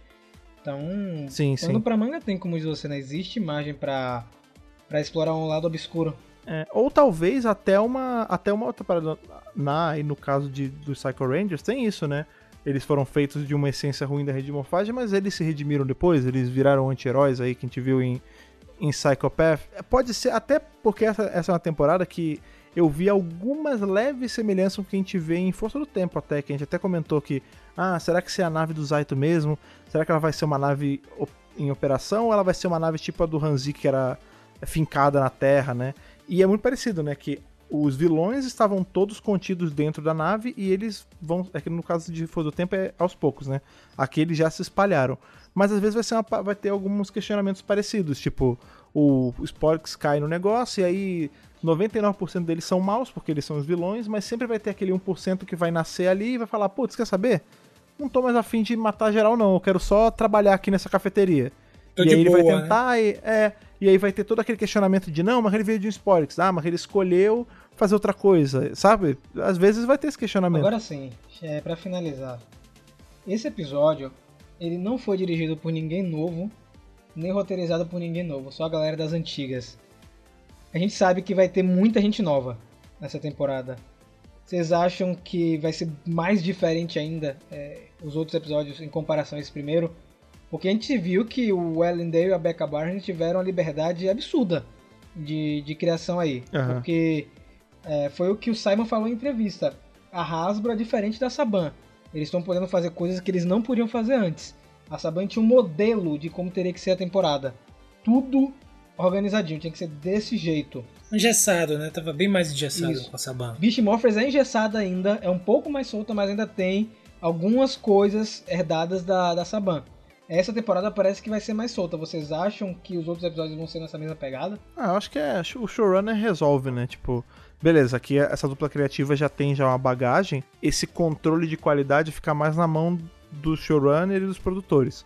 Então, Sim, quando sim. pra manga tem, como diz você, né? Existe margem pra, pra explorar um lado obscuro. É, ou talvez até uma até uma outra parada na e no caso de dos Psycho Rangers tem isso, né? Eles foram feitos de uma essência ruim da rede de morfagem, mas eles se redimiram depois, eles viraram anti-heróis aí que a gente viu em em Psychopath. É, Pode ser até porque essa, essa é uma temporada que eu vi algumas leves semelhanças com o que a gente vê em Força do Tempo até, que a gente até comentou que, ah, será que isso é a nave do Zaito mesmo? Será que ela vai ser uma nave em operação ou ela vai ser uma nave tipo a do Hanzi que era fincada na Terra, né? E é muito parecido, né? Que os vilões estavam todos contidos dentro da nave e eles vão. É que no caso de Força do Tempo é aos poucos, né? Aqui eles já se espalharam. Mas às vezes vai, ser uma vai ter alguns questionamentos parecidos, tipo, o Sporix cai no negócio e aí 99% deles são maus porque eles são os vilões, mas sempre vai ter aquele 1% que vai nascer ali e vai falar, putz, quer saber? não tô mais afim de matar geral, não. Eu quero só trabalhar aqui nessa cafeteria. Tô e aí ele boa, vai né? tentar, e, é, e aí vai ter todo aquele questionamento de não, mas ele veio de um Sporix, ah, mas ele escolheu fazer outra coisa, sabe? Às vezes vai ter esse questionamento. Agora sim, é, para finalizar. Esse episódio, ele não foi dirigido por ninguém novo, nem roteirizado por ninguém novo, só a galera das antigas. A gente sabe que vai ter muita gente nova nessa temporada. Vocês acham que vai ser mais diferente ainda é, os outros episódios em comparação a esse primeiro? Porque a gente viu que o Ellendale e a Becca Barnes tiveram uma liberdade absurda de, de criação aí. Aham. Porque é, foi o que o Simon falou em entrevista. A Hasbro é diferente da Saban. Eles estão podendo fazer coisas que eles não podiam fazer antes. A Saban tinha um modelo de como teria que ser a temporada. Tudo organizadinho, tinha que ser desse jeito. Engessado, né? Tava bem mais engessado Isso. com a Saban. Beast Morphers é engessada ainda, é um pouco mais solta, mas ainda tem algumas coisas herdadas da, da Saban. Essa temporada parece que vai ser mais solta. Vocês acham que os outros episódios vão ser nessa mesma pegada? Ah, eu acho que é, o showrunner resolve, né? Tipo, beleza, aqui essa dupla criativa já tem já uma bagagem, esse controle de qualidade fica mais na mão do showrunner e dos produtores.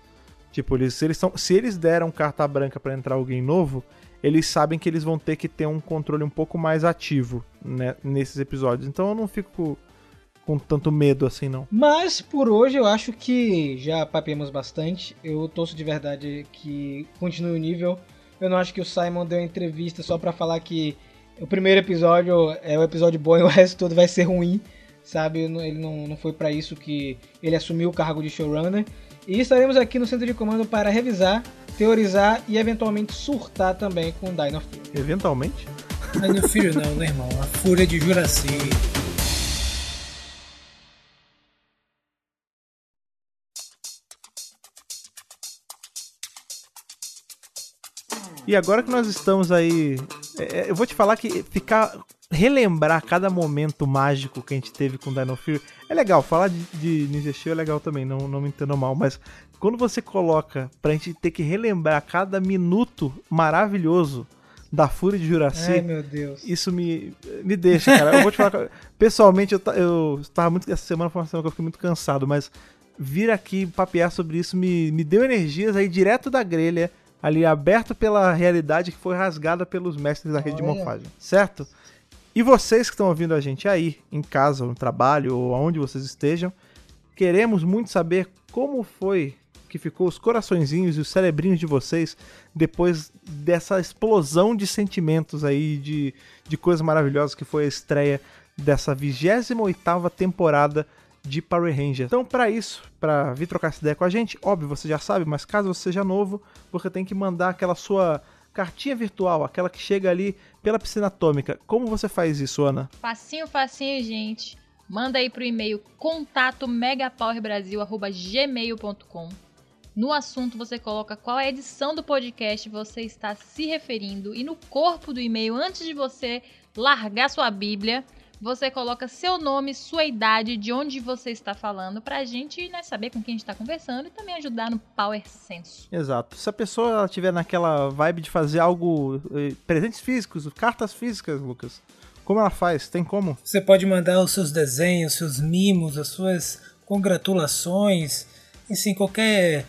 Tipo, eles, se, eles tão, se eles deram carta branca pra entrar alguém novo, eles sabem que eles vão ter que ter um controle um pouco mais ativo né, nesses episódios. Então eu não fico com, tanto medo assim, não. Mas por hoje eu acho que já papeamos bastante. Eu torço de verdade que continue o nível. Eu não acho que o Simon deu entrevista só pra falar que o primeiro episódio é o episódio bom e o resto todo vai ser ruim, sabe? Ele não, não foi pra isso que ele assumiu o cargo de showrunner. E estaremos aqui no centro de comando para revisar, teorizar e eventualmente surtar também com Dino Fury. Eventualmente. Mas no filho não, né, irmão? A fúria de Juraci. E agora que nós estamos aí. É, é, eu vou te falar que ficar. Relembrar cada momento mágico que a gente teve com Dino Fury é legal. Falar de, de Ninja Steel é legal também, não, não me entendo mal. Mas quando você coloca pra gente ter que relembrar cada minuto maravilhoso da Fúria de Juraci. Ai meu Deus. Isso me, me deixa, cara. Eu vou te falar. Pessoalmente, eu, eu tava muito. Essa semana foi uma semana que eu fiquei muito cansado, mas vir aqui papear sobre isso me, me deu energias aí direto da grelha, ali aberto pela realidade que foi rasgada pelos mestres da rede de Olha. morfagem. Certo? E vocês que estão ouvindo a gente aí, em casa, no trabalho, ou aonde vocês estejam, queremos muito saber como foi que ficou os coraçõezinhos e os cerebrinhos de vocês depois dessa explosão de sentimentos aí, de, de coisas maravilhosas que foi a estreia dessa 28ª temporada de Power Ranger. Então, para isso, para vir trocar essa ideia com a gente, óbvio, você já sabe, mas caso você seja novo, você tem que mandar aquela sua cartinha virtual, aquela que chega ali pela piscina atômica. Como você faz isso, Ana? Facinho, facinho, gente. Manda aí pro e-mail contato megapowerbrasil@gmail.com. No assunto você coloca qual é a edição do podcast você está se referindo e no corpo do e-mail, antes de você largar sua Bíblia, você coloca seu nome, sua idade, de onde você está falando, pra gente né, saber com quem a gente está conversando e também ajudar no Power Senso. Exato. Se a pessoa ela tiver naquela vibe de fazer algo, eh, presentes físicos, cartas físicas, Lucas, como ela faz? Tem como? Você pode mandar os seus desenhos, seus mimos, as suas congratulações, enfim, qualquer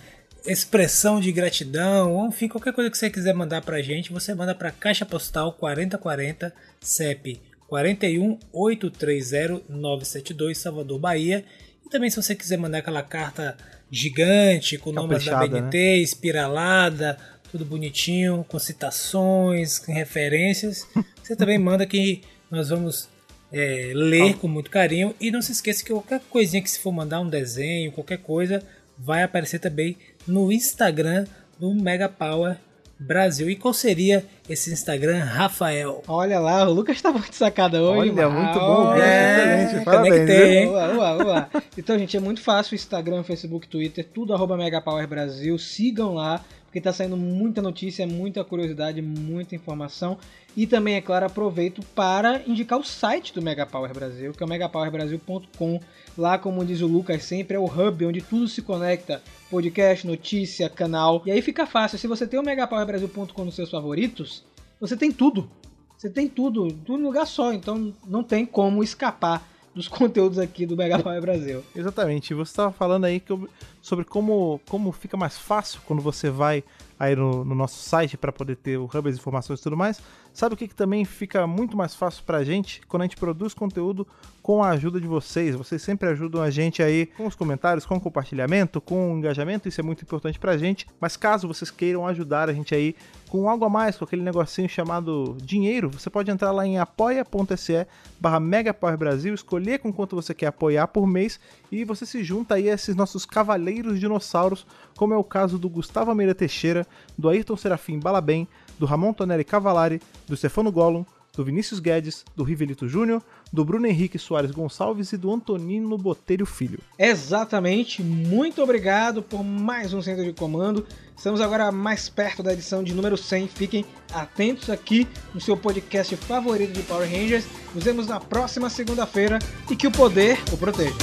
expressão de gratidão, ou enfim, qualquer coisa que você quiser mandar pra gente, você manda pra Caixa Postal 4040 CEP 41830-972 Salvador, Bahia. E também se você quiser mandar aquela carta gigante com o nome da BNT, espiralada, tudo bonitinho, com citações, com referências, você também manda que nós vamos é, ler com muito carinho. E não se esqueça que qualquer coisinha que se for mandar um desenho, qualquer coisa, vai aparecer também no Instagram do Mega Power Brasil. E qual seria esse Instagram, Rafael? Olha lá, o Lucas tá muito sacada hoje. Olha, mano. muito bom, É, excelente, parabéns. conectei? Uá, uá, uá. Então, gente, é muito fácil. Instagram, Facebook, Twitter, tudo arroba Megapower Brasil. Sigam lá, porque tá saindo muita notícia, muita curiosidade, muita informação. E também, é claro, aproveito para indicar o site do Megapower Brasil, que é o megapowerbrasil.com. Lá, como diz o Lucas sempre, é o hub onde tudo se conecta. Podcast, notícia, canal. E aí fica fácil. Se você tem o megapowerbrasil.com nos seus favoritos, você tem tudo. Você tem tudo, tudo em lugar só. Então não tem como escapar dos conteúdos aqui do Mega Power Brasil. Exatamente. Você estava falando aí que eu- sobre como, como fica mais fácil quando você vai aí no, no nosso site para poder ter o hub, as informações e tudo mais. Sabe o que, que também fica muito mais fácil pra gente quando a gente produz conteúdo com a ajuda de vocês. Vocês sempre ajudam a gente aí com os comentários, com o compartilhamento, com o engajamento, isso é muito importante pra gente. Mas caso vocês queiram ajudar a gente aí com algo a mais, com aquele negocinho chamado dinheiro, você pode entrar lá em apoia.se barra Brasil, escolher com quanto você quer apoiar por mês e você se junta aí a esses nossos cavaleiros dinossauros, como é o caso do Gustavo Almeida Teixeira, do Ayrton Serafim Balabem, do Ramon Tonelli Cavalari, do Stefano Gollum, do Vinícius Guedes, do Rivelito Júnior, do Bruno Henrique Soares Gonçalves e do Antonino Botelho Filho. Exatamente, muito obrigado por mais um Centro de Comando. Estamos agora mais perto da edição de número 100. Fiquem atentos aqui no seu podcast favorito de Power Rangers. Nos vemos na próxima segunda-feira e que o poder o proteja.